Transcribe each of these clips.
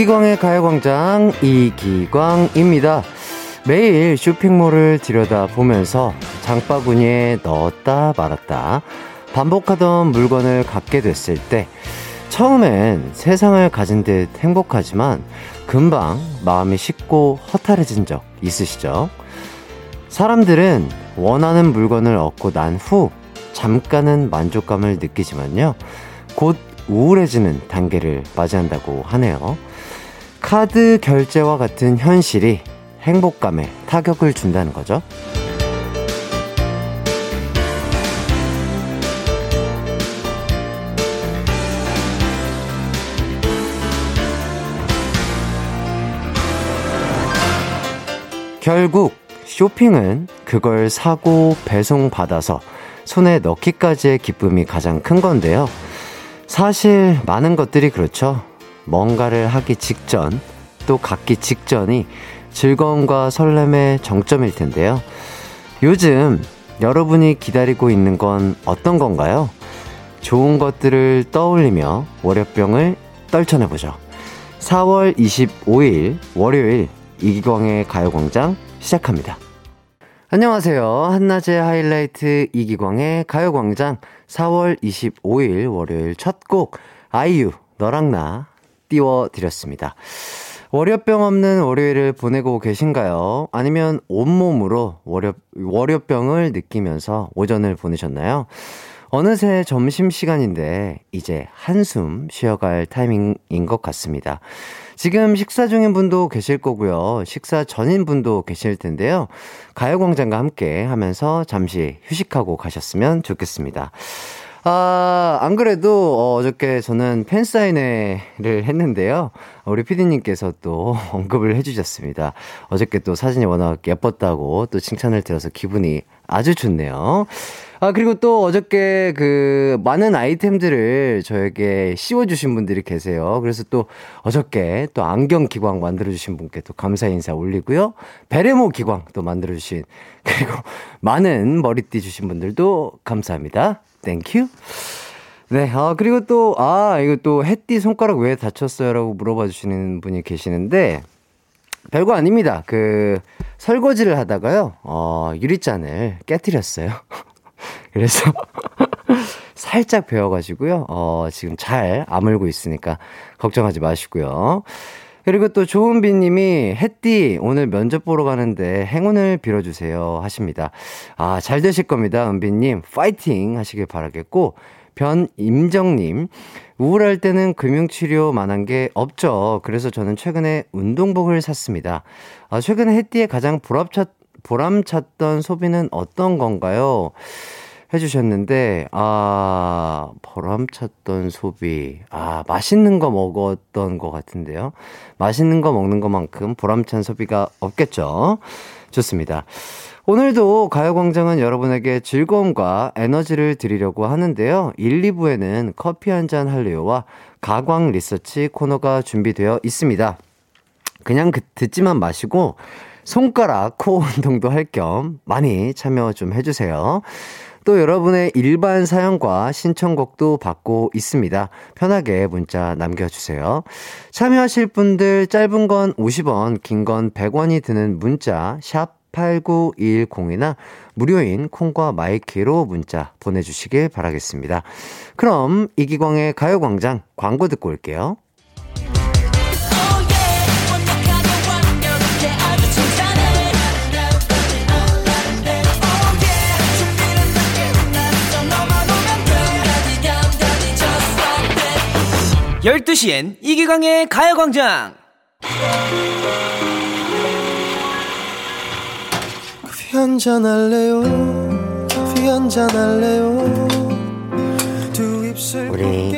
이기광의 가요광장 이기광입니다. 매일 쇼핑몰을 들여다보면서 장바구니에 넣었다 말았다 반복하던 물건을 갖게 됐을 때 처음엔 세상을 가진 듯 행복하지만 금방 마음이 식고 허탈해진 적 있으시죠? 사람들은 원하는 물건을 얻고 난 후 잠깐은 만족감을 느끼지만요. 곧 우울해지는 단계를 맞이한다고 하네요. 카드 결제와 같은 현실이 행복감에 타격을 준다는 거죠. 결국 쇼핑은 그걸 사고 배송받아서 손에 넣기까지의 기쁨이 가장 큰 건데요. 사실 많은 것들이 그렇죠. 뭔가를 하기 직전, 또 갖기 직전이 즐거움과 설렘의 정점일 텐데요. 요즘 여러분이 기다리고 있는 건 어떤 건가요? 좋은 것들을 떠올리며 월요병을 떨쳐내보죠. 4월 25일 월요일 이기광의 가요광장 시작합니다. 안녕하세요. 한낮의 하이라이트 이기광의 가요광장 4월 25일 월요일 첫 곡 아이유 너랑 나 띄워드렸습니다. 월요병 없는 월요일을 보내고 계신가요? 아니면 온몸으로 월요, 월요병을 느끼면서 오전을 보내셨나요? 어느새 점심시간인데 이제 한숨 쉬어갈 타이밍인 것 같습니다. 지금 식사 중인 분도 계실 거고요. 식사 전인 분도 계실 텐데요. 가요광장과 함께 하면서 잠시 휴식하고 가셨으면 좋겠습니다. 아, 안 그래도 어, 어저께 저는 팬사인회를 했는데요. 우리 피디님께서 또 언급을 해주셨습니다. 어저께 또 사진이 워낙 예뻤다고 또 칭찬을 들어서 기분이 아주 좋네요. 아, 그리고 또 어저께 그 많은 아이템들을 저에게 씌워주신 분들이 계세요. 그래서 또 어저께 또 안경 기광 만들어주신 분께 또 감사 인사 올리고요. 베레모 기광 또 만들어주신 그리고 많은 머리띠 주신 분들도 감사합니다. Thank you. 네, 아, 그리고 또, 아, 이거 또 햇띠 손가락 왜 다쳤어요? 라고 물어봐 주시는 분이 계시는데, 별거 아닙니다. 그, 설거지를 하다가요, 어, 유리잔을 깨뜨렸어요. 그래서, 살짝 베어가지고요, 어, 지금 잘 아물고 있으니까 걱정하지 마시고요. 그리고 또 조은비 님이 햇띠 오늘 면접 보러 가는데 행운을 빌어주세요 하십니다. 아, 잘 되실 겁니다. 은비 님. 파이팅 하시길 바라겠고, 변임정님, 우울할 때는 금융치료 만한 게 없죠. 그래서 저는 최근에 운동복을 샀습니다. 아, 최근에 햇띠의 가장 보람찼, 보람찼던 소비는 어떤 건가요? 해주셨는데, 아, 보람찼던 소비. 아, 맛있는 거 먹었던 것 같은데요. 맛있는 거 먹는 것만큼 보람찬 소비가 없겠죠. 좋습니다. 오늘도 가요광장은 여러분에게 즐거움과 에너지를 드리려고 하는데요. 1, 2부에는 커피 한 잔 할래요와 가광 리서치 코너가 준비되어 있습니다. 그냥 그, 듣지만 마시고 손가락, 코 운동도 할 겸 많이 참여 좀 해주세요. 또 여러분의 일반 사연과 신청곡도 받고 있습니다. 편하게 문자 남겨주세요. 참여하실 분들 짧은 건 50원, 긴 건 100원이 드는 문자, 샵 8910이나 무료인 콩과 My K로 문자 보내주시길 바라겠습니다. 그럼 이기광의 가요광장 광고 듣고 올게요. 12시엔 이기광의 가요광장! 커피 한잔 할래요? 커피 한잔 할래요? 우리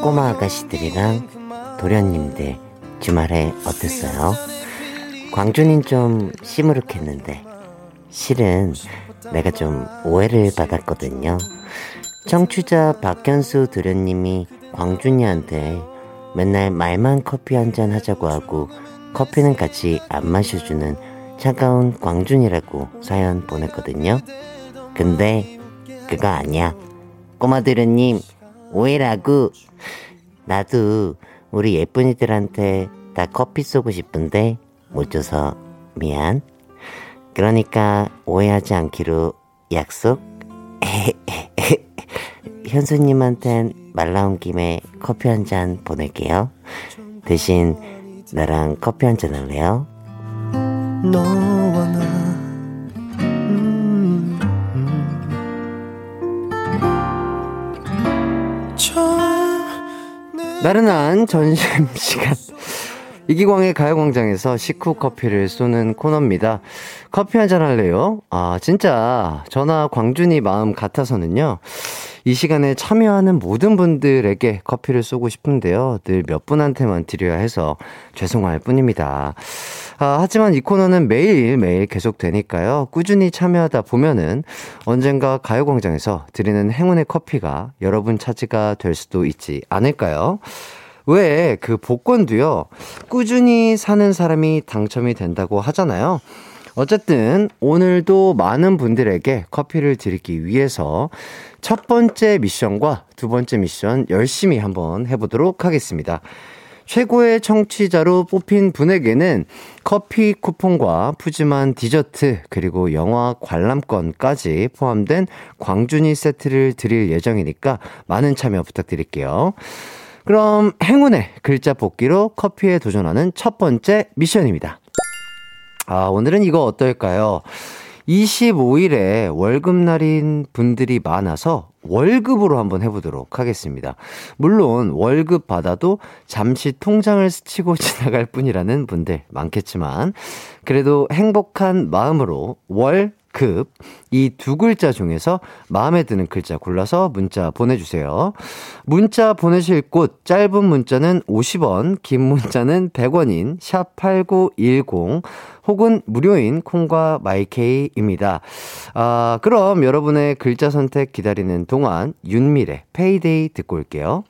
꼬마 아가씨들이랑 도련님들 주말에 어땠어요? 광주는 좀 시무룩했는데 실은 내가 좀 오해를 받았거든요. 청취자 박현수 도련님이 광준이한테 맨날 말만 커피 한 잔 하자고 하고 커피는 같이 안 마셔주는 차가운 광준이라고 사연 보냈거든요. 근데 그거 아니야. 꼬마들은님 오해라고 나도 우리 예쁜이들한테 나 커피 쏘고 싶은데 못 줘서 미안. 그러니까 오해하지 않기로 약속? 현수님한텐 말 나온 김에 커피 한 잔 보낼게요. 대신 나랑 커피 한 잔 할래요? 나 음, 음. 나른한 점심시간 이기광의 가요광장에서 식후 커피를 쏘는 코너입니다. 커피 한 잔 할래요? 아, 진짜 전화 광준이 마음 같아서는요. 이 시간에 참여하는 모든 분들에게 커피를 쏘고 싶은데요. 늘 몇 분한테만 드려야 해서 죄송할 뿐입니다. 아, 하지만 이 코너는 매일매일 계속되니까요. 꾸준히 참여하다 보면은 언젠가 가요광장에서 드리는 행운의 커피가 여러분 차지가 될 수도 있지 않을까요? 왜 그 복권도요, 꾸준히 사는 사람이 당첨이 된다고 하잖아요. 어쨌든 오늘도 많은 분들에게 커피를 드리기 위해서 첫 번째 미션과 두 번째 미션 열심히 한번 해보도록 하겠습니다. 최고의 청취자로 뽑힌 분에게는 커피 쿠폰과 푸짐한 디저트 그리고 영화 관람권까지 포함된 광준이 세트를 드릴 예정이니까 많은 참여 부탁드릴게요. 그럼 행운의 글자 뽑기로 커피에 도전하는 첫 번째 미션입니다. 아, 오늘은 이거 어떨까요? 25일에 월급날인 분들이 많아서 월급으로 한번 해보도록 하겠습니다. 물론 월급 받아도 잠시 통장을 스치고 지나갈 뿐이라는 분들 많겠지만 그래도 행복한 마음으로 월 급, 이 두 글자 중에서 마음에 드는 글자 골라서 문자 보내주세요. 문자 보내실 곳, 짧은 문자는 50원, 긴 문자는 100원인 샵 8910, 혹은 무료인 콩과 My K입니다. 아, 그럼 여러분의 글자 선택 기다리는 동안 윤미래 Pay Day 듣고 올게요.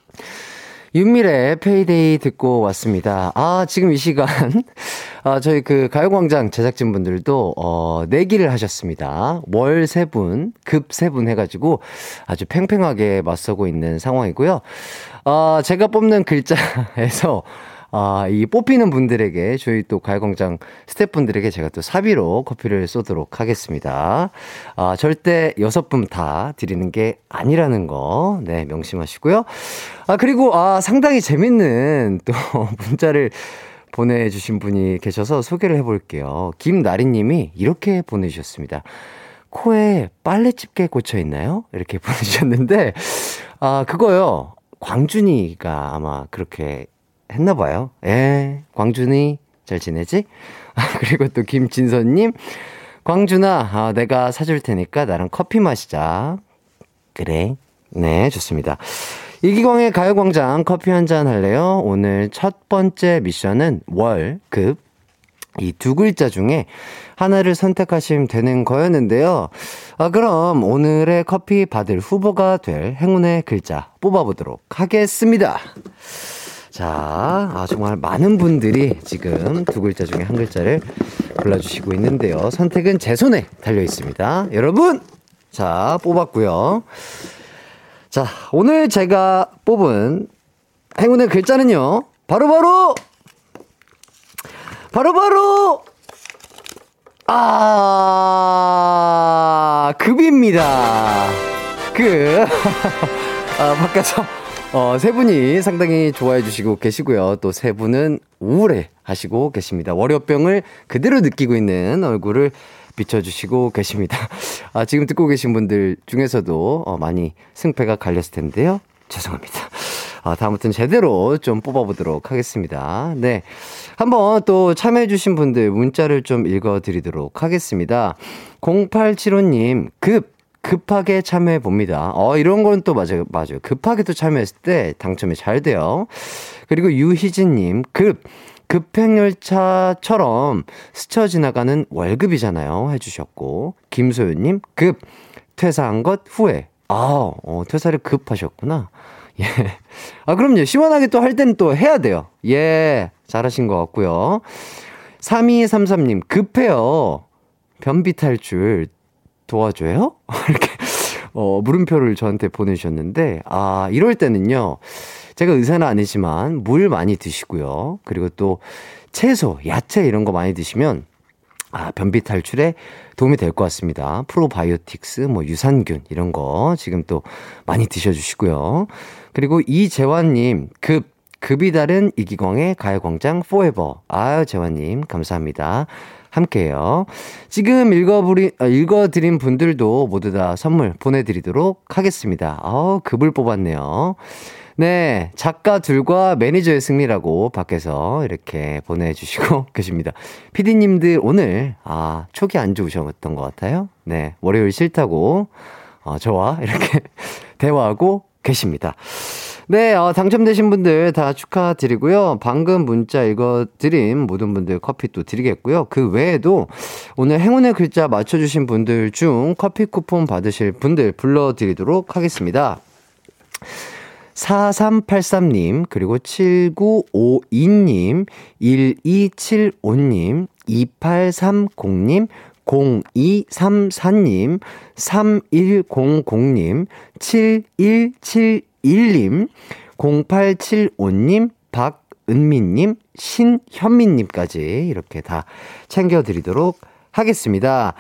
윤미래 Pay Day 듣고 왔습니다. 아, 지금 이 시간, 아, 저희 그 가요광장 제작진분들도, 어, 내기를 하셨습니다. 월 세 분, 급 세 분 해가지고 아주 팽팽하게 맞서고 있는 상황이고요. 아, 제가 뽑는 글자에서 아, 이 뽑히는 분들에게 저희 또 가요광장 스태프분들에게 제가 또 사비로 커피를 쏘도록 하겠습니다. 아, 절대 여섯 분 다 드리는 게 아니라는 거, 네, 명심하시고요. 아, 그리고, 아, 상당히 재밌는 또 문자를 보내주신 분이 계셔서 소개를 해볼게요. 김나리님이 이렇게 보내주셨습니다. 코에 빨래 집게 꽂혀 있나요? 이렇게 보내주셨는데, 아, 그거요. 광준이가 아마 그렇게 했나 봐요. 예, 광준이 잘 지내지? 아, 그리고 또 김진선님, 광준아, 아, 내가 사줄 테니까 나랑 커피 마시자. 그래. 네, 좋습니다. 이기광의 가요광장 커피 한 잔 할래요? 오늘 첫 번째 미션은 월, 급, 이 두 글자 중에 하나를 선택하시면 되는 거였는데요. 아, 그럼 오늘의 커피 받을 후보가 될 행운의 글자 뽑아보도록 하겠습니다. 자, 아, 정말 많은 분들이 지금 두 글자 중에 한 글자를 골라주시고 있는데요. 선택은 제 손에 달려 있습니다. 여러분! 자, 뽑았고요. 자, 오늘 제가 뽑은 행운의 글자는요. 바로바로! 바로바로! 아, 급입니다. 급. 아, 바깥에서 어, 세 분이 상당히 좋아해 주시고 계시고요. 또 세 분은 우울해 하시고 계십니다. 월요병을 그대로 느끼고 있는 얼굴을 비춰주시고 계십니다. 아, 지금 듣고 계신 분들 중에서도 어, 많이 승패가 갈렸을 텐데요. 죄송합니다. 아, 다음부터는 제대로 좀 뽑아보도록 하겠습니다. 네. 한번 또 참여해주신 분들 문자를 좀 읽어드리도록 하겠습니다. 0875님, 급! 급하게 참여해 봅니다. 어, 이런 건 또 맞아요. 맞아요. 급하게 또 참여했을 때 당첨이 잘 돼요. 그리고 유희진님, 급. 급행열차처럼 스쳐 지나가는 월급이잖아요. 해주셨고. 김소연님, 급. 퇴사한 것 후에. 아, 어, 퇴사를 급하셨구나. 예. 아, 그럼요. 시원하게 또 할 때는 또 해야 돼요. 예. 잘하신 것 같고요. 3233님, 급해요. 변비 탈출 도와줘요? 이렇게, 어, 물음표를 저한테 보내주셨는데, 아, 이럴 때는요, 제가 의사는 아니지만 물 많이 드시고요. 그리고 또 채소, 야채 이런 거 많이 드시면 아, 변비 탈출에 도움이 될 것 같습니다. 프로바이오틱스, 뭐 유산균 이런 거 지금 또 많이 드셔주시고요. 그리고 이재환님 급 급이 다른 이기광의 가요광장 포에버. 아유 재환님 감사합니다. 함께해요. 지금 읽어부리, 아, 읽어드린 분들도 모두 다 선물 보내드리도록 하겠습니다. 어 급을 뽑았네요. 네, 작가 둘과 매니저의 승리라고 밖에서 이렇게 보내주시고 계십니다. 피디님들 오늘, 아, 촉이 안 좋으셨던 것 같아요. 네, 월요일 싫다고, 어, 저와 이렇게 대화하고 계십니다. 네, 어, 당첨되신 분들 다 축하드리고요. 방금 문자 읽어드린 모든 분들 커피 또 드리겠고요. 그 외에도 오늘 행운의 글자 맞춰주신 분들 중 커피 쿠폰 받으실 분들 불러드리도록 하겠습니다. 4383님, 그리고 7952님, 1275님, 2830님, 0234님, 3100님, 7171님, 0875님, 박은미님, 신현미님까지 이렇게 다 챙겨드리도록 하겠습니다.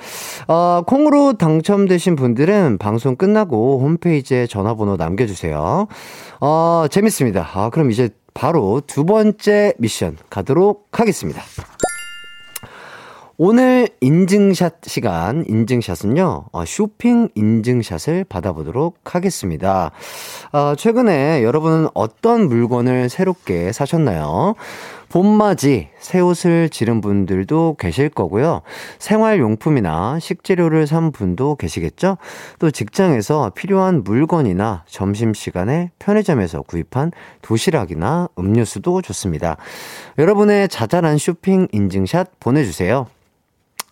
어, 콩으로 당첨되신 분들은 방송 끝나고 홈페이지에 전화번호 남겨주세요. 어, 재밌습니다. 아, 그럼 이제 바로 두 번째 미션 가도록 하겠습니다. 오늘 인증샷 시간, 인증샷은요, 어, 쇼핑 인증샷을 받아보도록 하겠습니다. 어, 최근에 여러분은 어떤 물건을 새롭게 사셨나요? 봄맞이, 새 옷을 지른 분들도 계실 거고요. 생활용품이나 식재료를 산 분도 계시겠죠? 또 직장에서 필요한 물건이나 점심시간에 편의점에서 구입한 도시락이나 음료수도 좋습니다. 여러분의 자잘한 쇼핑 인증샷 보내주세요.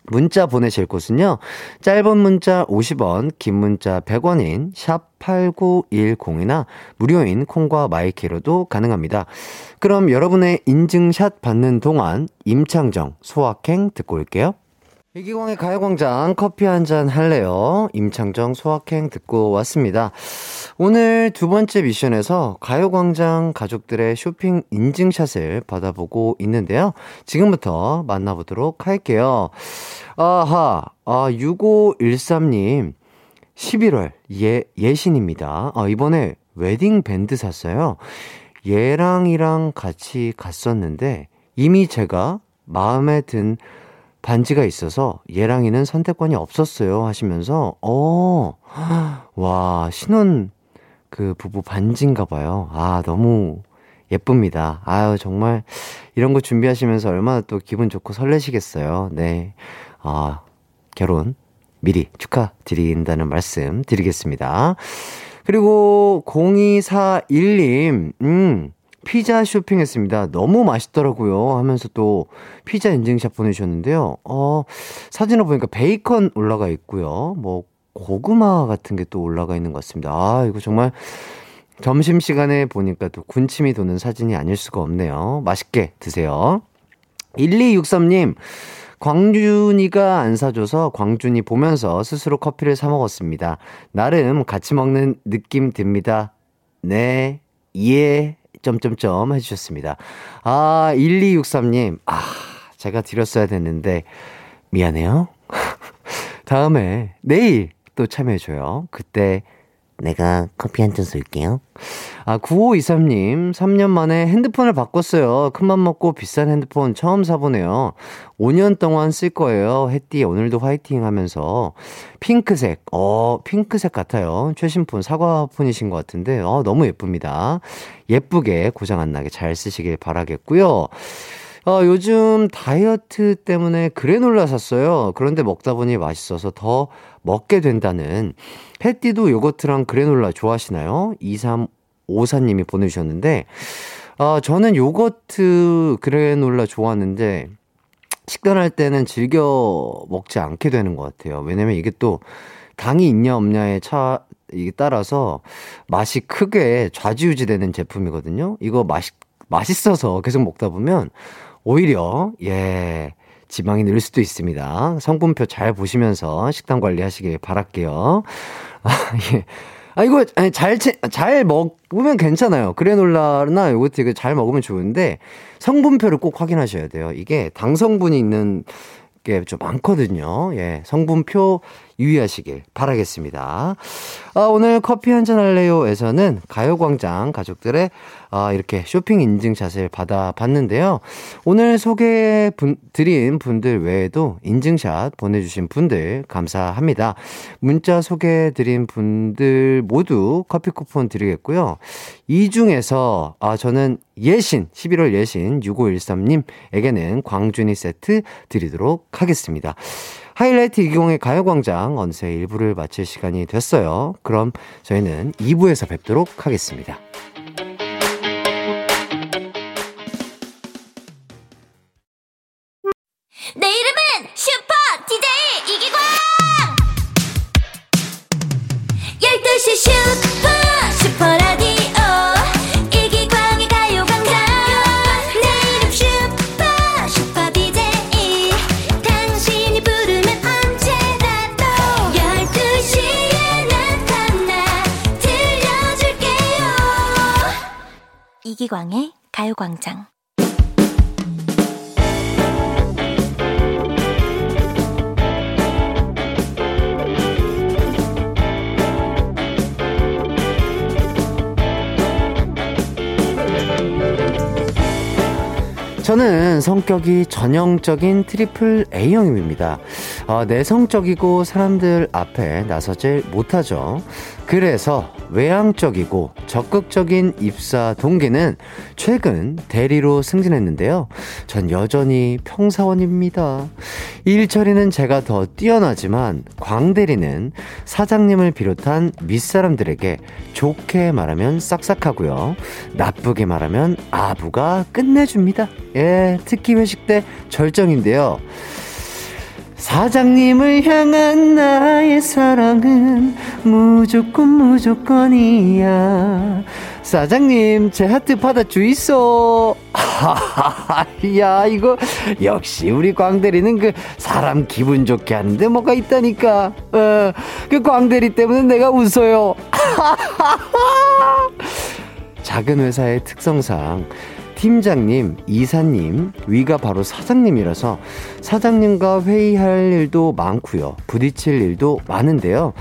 문자 보내실 곳은요. 짧은 문자 50원, 긴 문자 100원인 샵 8910이나 무료인 콩과 My K로도 가능합니다. 그럼 여러분의 인증샷 받는 동안 임창정 소확행 듣고 올게요. 이기광의 가요광장 커피 한 잔 할래요? 임창정 소확행 듣고 왔습니다. 오늘 두 번째 미션에서 가요광장 가족들의 쇼핑 인증샷을 받아보고 있는데요. 지금부터 만나보도록 할게요. 아하, 아, 6513님, 11월 예, 예신입니다. 아, 이번에 웨딩 밴드 샀어요. 얘랑이랑 같이 갔었는데, 이미 제가 마음에 든 반지가 있어서 얘랑이는 선택권이 없었어요 하시면서 어, 와, 신혼 그 부부 반지인가 봐요. 아, 너무 예쁩니다. 아유, 정말 이런 거 준비하시면서 얼마나 또 기분 좋고 설레시겠어요. 네. 아, 결혼 미리 축하드린다는 말씀 드리겠습니다. 그리고 0241님, 음, 피자 쇼핑했습니다. 너무 맛있더라고요. 하면서 또 피자 인증샷 보내주셨는데요. 어, 사진을 보니까 베이컨 올라가 있고요. 뭐, 고구마 같은 게 또 올라가 있는 것 같습니다. 아, 이거 정말 점심시간에 보니까 또 군침이 도는 사진이 아닐 수가 없네요. 맛있게 드세요. 1263님, 광준이가 안 사줘서 광준이 보면서 스스로 커피를 사 먹었습니다. 나름 같이 먹는 느낌 듭니다. 네, 예, 점점점 해주셨습니다. 아, 1263님. 아, 제가 드렸어야 됐는데, 미안해요. 다음에, 내일 또 참여해줘요. 그때 내가 커피 한 잔 쏠게요. 아, 9523님, 3년 만에 핸드폰을 바꿨어요. 큰맘 먹고 비싼 핸드폰 처음 사보네요. 5년 동안 쓸 거예요. 햇띠, 오늘도 화이팅 하면서. 핑크색, 어, 핑크색 같아요. 최신폰, 사과폰이신 것 같은데, 어, 너무 예쁩니다. 예쁘게 고장 안 나게 잘 쓰시길 바라겠고요. 어, 요즘 다이어트 때문에 그래놀라 샀어요. 그런데 먹다 보니 맛있어서 더 먹게 된다는 패티도 요거트랑 그래놀라 좋아하시나요? 2354님이 보내주셨는데, 어, 저는 요거트 그래놀라 좋아하는데, 식단할 때는 즐겨 먹지 않게 되는 것 같아요. 왜냐면 이게 또 당이 있냐 없냐에 차, 이게 따라서 맛이 크게 좌지우지 되는 제품이거든요. 이거 맛있, 맛있어서 계속 먹다 보면 오히려, 예, 지방이 늘 수도 있습니다. 성분표 잘 보시면서 식단 관리하시길 바랄게요. 아, 예. 아, 이거, 아니, 잘, 잘 먹으면 괜찮아요. 그래놀라나 요거트 이거 잘 먹으면 좋은데, 성분표를 꼭 확인하셔야 돼요. 이게 당 성분이 있는 게 좀 많거든요. 예, 성분표 유의하시길 바라겠습니다. 아, 오늘 커피 한잔 할래요에서는 가요광장 가족들의 아, 이렇게 쇼핑 인증샷을 받아봤는데요. 오늘 소개 분, 드린 분들 외에도 인증샷 보내주신 분들 감사합니다. 문자 소개 드린 분들 모두 커피 쿠폰 드리겠고요. 이 중에서, 아, 저는 예신, 11월 예신 6513님에게는 광준이 세트 드리도록 하겠습니다. 하이라이트 이기공의 가요광장 어느새 1부를 마칠 시간이 됐어요. 그럼 저희는 2부에서 뵙도록 하겠습니다. 내 이름은 슈퍼 DJ 이기광! 12시 슈퍼 이기광의 가요광장 저는 성격이 전형적인 triple A형입니다. 어, 내성적이고 사람들 앞에 나서질 못하죠. 그래서 외향적이고 적극적인 입사 동기는 최근 대리로 승진했는데요. 전 여전히 평사원입니다. 일 처리는 제가 더 뛰어나지만 광대리는 사장님을 비롯한 윗사람들에게 좋게 말하면 싹싹하고요. 나쁘게 말하면 아부가 끝내줍니다. 예, 특히 회식 때 절정인데요. 사장님을 향한 나의 사랑은 무조건 무조건이야. 사장님, 제 하트 받아 주이소. 야, 이거, 역시 우리 광대리는 그 사람 기분 좋게 하는데 뭐가 있다니까. 어, 그 광대리 때문에 내가 웃어요. 작은 회사의 특성상 팀장님, 이사님, 위가 바로 사장님이라서 사장님과 회의할 일도 많고요. 부딪힐 일도 많은데요.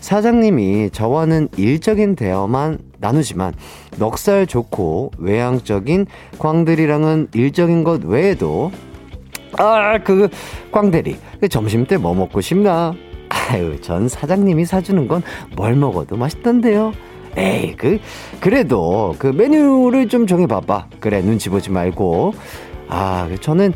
사장님이 저와는 일적인 대화만 나누지만 넉살 좋고 외향적인 광들이랑은 일적인 것 외에도 아, 그 광대리, 그 점심 때 뭐 먹고 싶나? 아유, 전 사장님이 사주는 건 뭘 먹어도 맛있던데요. 에이, 그, 그래도 그 메뉴를 좀 정해봐봐. 그래, 눈치 보지 말고. 아, 저는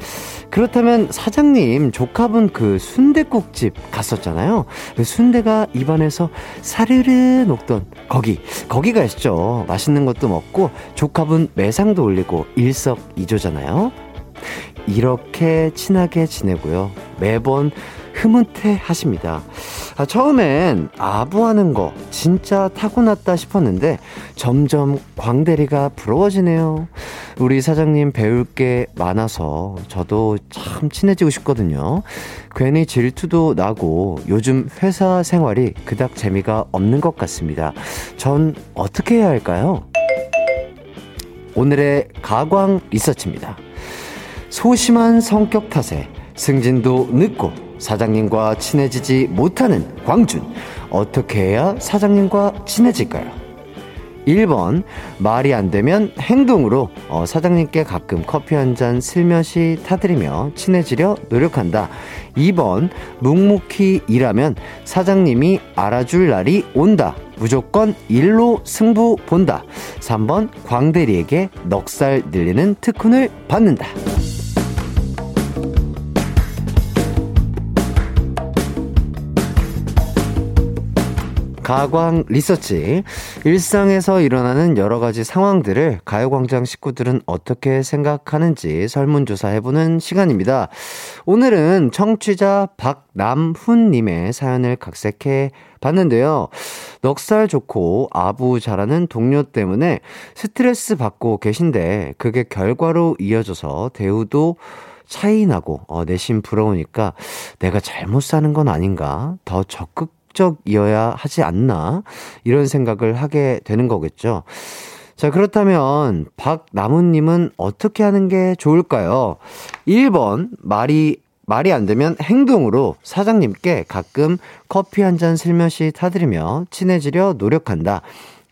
그렇다면 사장님 조카분 그 순대국집 갔었잖아요. 그 순대가 입안에서 사르르 녹던 거기, 거기 가시죠. 맛있는 것도 먹고 조카분 매상도 올리고 일석이조잖아요. 이렇게 친하게 지내고요. 매번 흐뭇해 하십니다. 아, 처음엔 아부하는 거 진짜 타고났다 싶었는데 점점 광대리가 부러워지네요. 우리 사장님 배울 게 많아서 저도 참 친해지고 싶거든요. 괜히 질투도 나고 요즘 회사 생활이 그닥 재미가 없는 것 같습니다. 전 어떻게 해야 할까요? 오늘의 가광 리서치입니다. 소심한 성격 탓에 승진도 늦고 사장님과 친해지지 못하는 광준. 어떻게 해야 사장님과 친해질까요? 1번, 말이 안 되면 행동으로 어, 사장님께 가끔 커피 한 잔 슬며시 타드리며 친해지려 노력한다. 2번, 묵묵히 일하면 사장님이 알아줄 날이 온다. 무조건 일로 승부 본다. 3번, 광대리에게 넉살 늘리는 특훈을 받는다. 가광 리서치. 일상에서 일어나는 여러 가지 상황들을 가요광장 식구들은 어떻게 생각하는지 설문조사 해보는 시간입니다. 오늘은 청취자 박남훈님의 사연을 각색해 봤는데요. 넉살 좋고 아부 잘하는 동료 때문에 스트레스 받고 계신데 그게 결과로 이어져서 대우도 차이 나고 어, 내심 부러우니까 내가 잘못 사는 건 아닌가 더 적극 목적이어야 하지 않나 이런 생각을 하게 되는 거겠죠. 자, 그렇다면 박나무님은 어떻게 하는 게 좋을까요? 1번, 말이 말이 안 되면 행동으로 사장님께 가끔 커피 한 잔 슬며시 타드리며 친해지려 노력한다.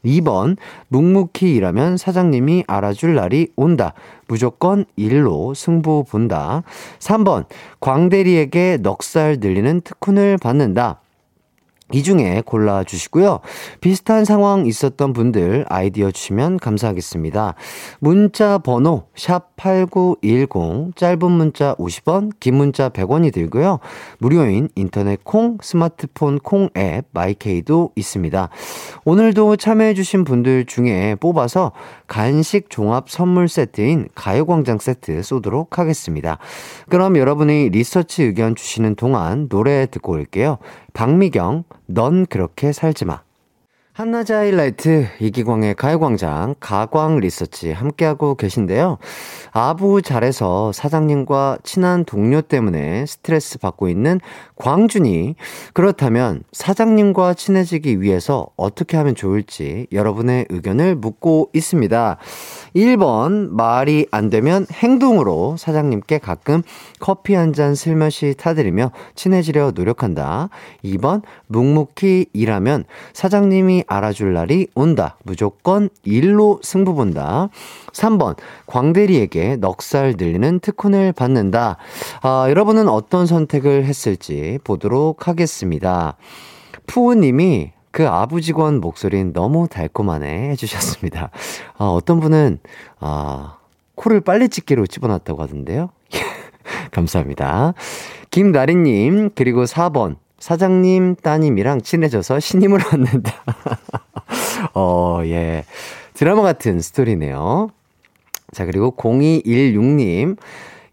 2번, 묵묵히 일하면 사장님이 알아줄 날이 온다. 무조건 일로 승부 본다. 3번, 광대리에게 넉살 들리는 특훈을 받는다. 이 중에 골라주시고요. 비슷한 상황 있었던 분들 아이디어 주시면 감사하겠습니다. 문자 번호 샵8910 짧은 문자 50원 긴 문자 100원이 들고요. 무료인 인터넷 콩 스마트폰 콩 앱 마이케이도 있습니다. 오늘도 참여해주신 분들 중에 뽑아서 간식 종합 선물 세트인 가요광장 세트 쏘도록 하겠습니다. 그럼 여러분이 리서치 의견 주시는 동안 노래 듣고 올게요. 박미경, 넌 그렇게 살지 마. 한낮의 하이라이트 이기광의 가요광장 가광 리서치 함께하고 계신데요. 아부 잘해서 사장님과 친한 동료 때문에 스트레스 받고 있는 광준이 그렇다면 사장님과 친해지기 위해서 어떻게 하면 좋을지 여러분의 의견을 묻고 있습니다. 1번 말이 안 되면 행동으로 사장님께 가끔 커피 한 잔 슬며시 타드리며 친해지려 노력한다. 2번 묵묵히 일하면 사장님이 알아줄 날이 온다. 무조건 일로 승부 본다. 3번 광대리에게 넉살 들리는 특훈을 받는다. 아, 여러분은 어떤 선택을 했을지 보도록 하겠습니다. 푸우님이 그 아부직원 목소리는 너무 달콤하네 해주셨습니다. 아, 어떤 분은, 아, 코를 빨리 찍기로 집어놨다고 하던데요. 감사합니다. 김나리님, 그리고 4번. 사장님 따님이랑 친해져서 신임을 얻는다. 어, 예. 드라마 같은 스토리네요. 자, 그리고 0216님.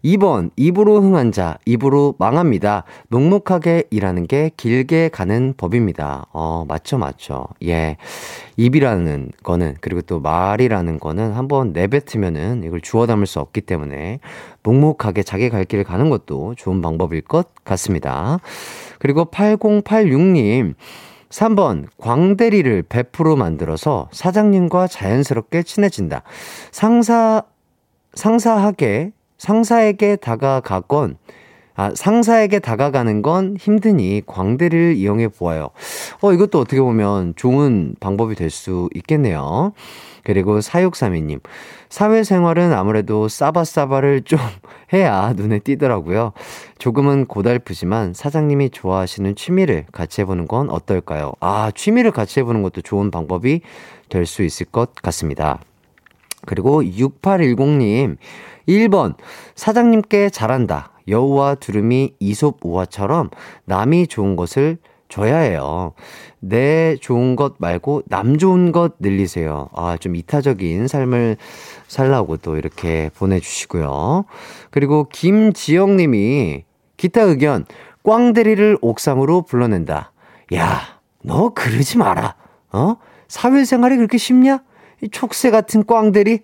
2번, 입으로 흥한 자, 입으로 망합니다. 묵묵하게 일하는 게 길게 가는 법입니다. 어, 맞죠, 맞죠. 예. 입이라는 거는, 그리고 또 말이라는 거는 한번 내뱉으면은 이걸 주워 담을 수 없기 때문에 묵묵하게 자기 갈 길을 가는 것도 좋은 방법일 것 같습니다. 그리고 8086님, 3번, 광대리를 100% 만들어서 사장님과 자연스럽게 친해진다. 상사, 상사하게 상사에게 다가가건 아, 상사에게 다가가는 건 힘드니 광대를 이용해 보아요. 어, 이것도 어떻게 보면 좋은 방법이 될 수 있겠네요. 그리고 사육삼이님. 사회생활은 아무래도 싸바싸바를 좀 해야 눈에 띄더라고요. 조금은 고달프지만 사장님이 좋아하시는 취미를 같이 해보는 건 어떨까요? 아, 취미를 같이 해보는 것도 좋은 방법이 될 수 있을 것 같습니다. 그리고 6810님. 1번, 사장님께 잘한다. 여우와 두루미 이솝 우화처럼 남이 좋은 것을 줘야 해요. 내 좋은 것 말고 남 좋은 것 늘리세요. 아, 좀 이타적인 삶을 살라고 또 이렇게 보내주시고요. 그리고 김지영 님이 기타 의견, 꽝대리를 옥상으로 불러낸다. 야, 너 그러지 마라. 어? 사회생활이 그렇게 쉽냐? 이 촉새 같은 꽝대리?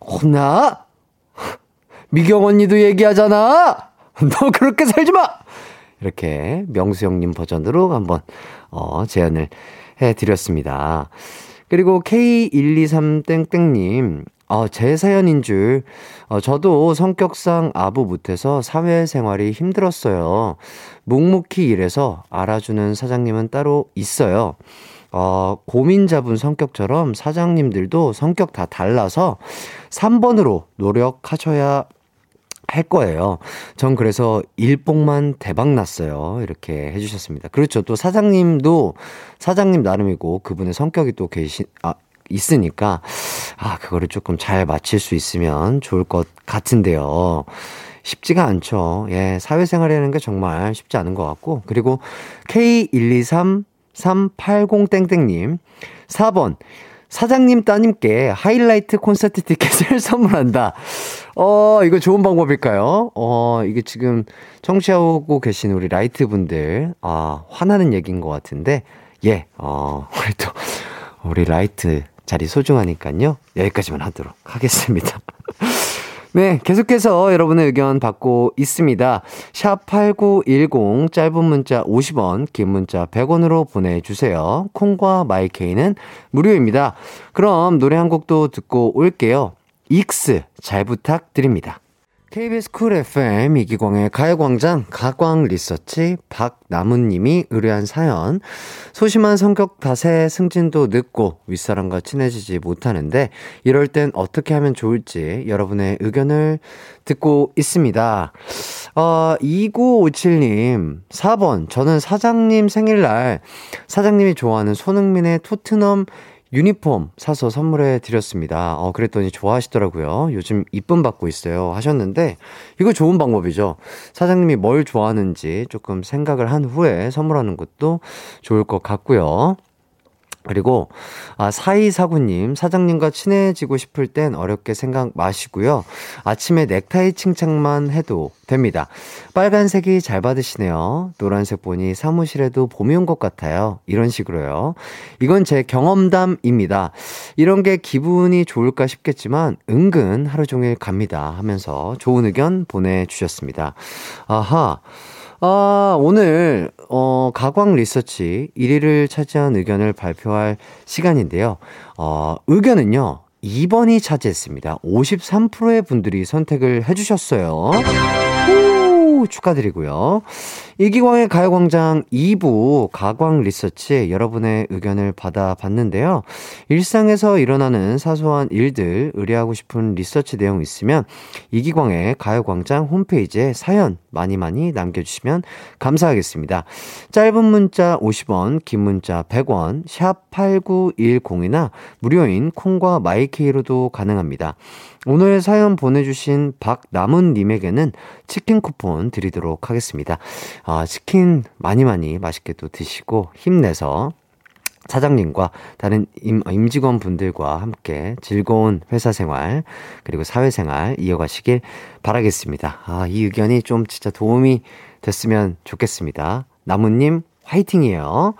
혼나? 미경 언니도 얘기하잖아! 너 그렇게 살지 마! 이렇게 명수 형님 버전으로 한번, 어, 제안을 해드렸습니다. 그리고 K123땡땡님, 어, 제 사연인 줄, 어, 저도 성격상 아부 못해서 사회생활이 힘들었어요. 묵묵히 일해서 알아주는 사장님은 따로 있어요. 어, 고민자분 성격처럼 사장님들도 성격 다 달라서 3번으로 노력하셔야 할 거예요. 전 그래서 일복만 대박 났어요. 이렇게 해주셨습니다. 그렇죠. 또 사장님도 사장님 나름이고 그분의 성격이 또 계시, 아, 있으니까, 아, 그거를 조금 잘 맞힐 수 있으면 좋을 것 같은데요. 쉽지가 않죠. 예, 사회생활이라는 게 정말 쉽지 않은 것 같고. 그리고 K123-380땡땡님, 4번, 사장님 따님께 하이라이트 콘서트 티켓을 선물한다. 어, 이거 좋은 방법일까요? 어, 이게 지금 청취하고 계신 우리 라이트 분들, 아, 화나는 얘기인 것 같은데, 예, 어, 우리 또, 우리 라이트 자리 소중하니까요. 여기까지만 하도록 하겠습니다. 네, 계속해서 여러분의 의견 받고 있습니다. 샵 8910, 짧은 문자 50원, 긴 문자 100원으로 보내주세요. 콩과 My K는 무료입니다. 그럼 노래 한 곡도 듣고 올게요. 익스, 잘 부탁드립니다. KBS 쿨 FM 이기광의 가요광장 가광 리서치 박나무님이 의뢰한 사연 소심한 성격 탓에 승진도 늦고 윗사람과 친해지지 못하는데 이럴 땐 어떻게 하면 좋을지 여러분의 의견을 듣고 있습니다. 어, 2957님 4번 저는 사장님 생일날 사장님이 좋아하는 손흥민의 토트넘 유니폼 사서 선물해 드렸습니다. 어, 그랬더니 좋아하시더라고요. 요즘 이쁨 받고 있어요. 하셨는데, 이거 좋은 방법이죠. 사장님이 뭘 좋아하는지 조금 생각을 한 후에 선물하는 것도 좋을 것 같고요. 그리고 아 사이사구님 사장님과 친해지고 싶을 땐 어렵게 생각 마시고요. 아침에 넥타이 칭찬만 해도 됩니다. 빨간색이 잘 받으시네요. 노란색 보니 사무실에도 봄이 온 것 같아요. 이런 식으로요. 이건 제 경험담입니다. 이런 게 기분이 좋을까 싶겠지만 은근 하루 종일 갑니다 하면서 좋은 의견 보내주셨습니다. 아하. 아, 오늘, 어, 가광 리서치 1위를 차지한 의견을 발표할 시간인데요. 어, 의견은요, 2번이 차지했습니다. 53%의 분들이 선택을 해주셨어요. 축하드리고요. 이기광의 가요광장 2부 가광 리서치 여러분의 의견을 받아봤는데요. 일상에서 일어나는 사소한 일들 의뢰하고 싶은 리서치 내용 있으면 이기광의 가요광장 홈페이지에 사연 많이 많이 남겨주시면 감사하겠습니다. 짧은 문자 50원, 긴 문자 100원, 샵 8910이나 무료인 콩과 마이케이로도 가능합니다. 오늘 사연 보내주신 박남은님에게는 치킨 쿠폰 드리도록 하겠습니다. 아, 치킨 많이 많이 맛있게 또 드시고 힘내서 사장님과 다른 임, 임직원 분들과 함께 즐거운 회사 생활, 그리고 사회생활 이어가시길 바라겠습니다. 아, 이 의견이 좀 진짜 도움이 됐으면 좋겠습니다. 나무님, 화이팅이에요.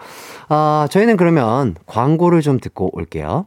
아, 저희는 그러면 광고를 좀 듣고 올게요.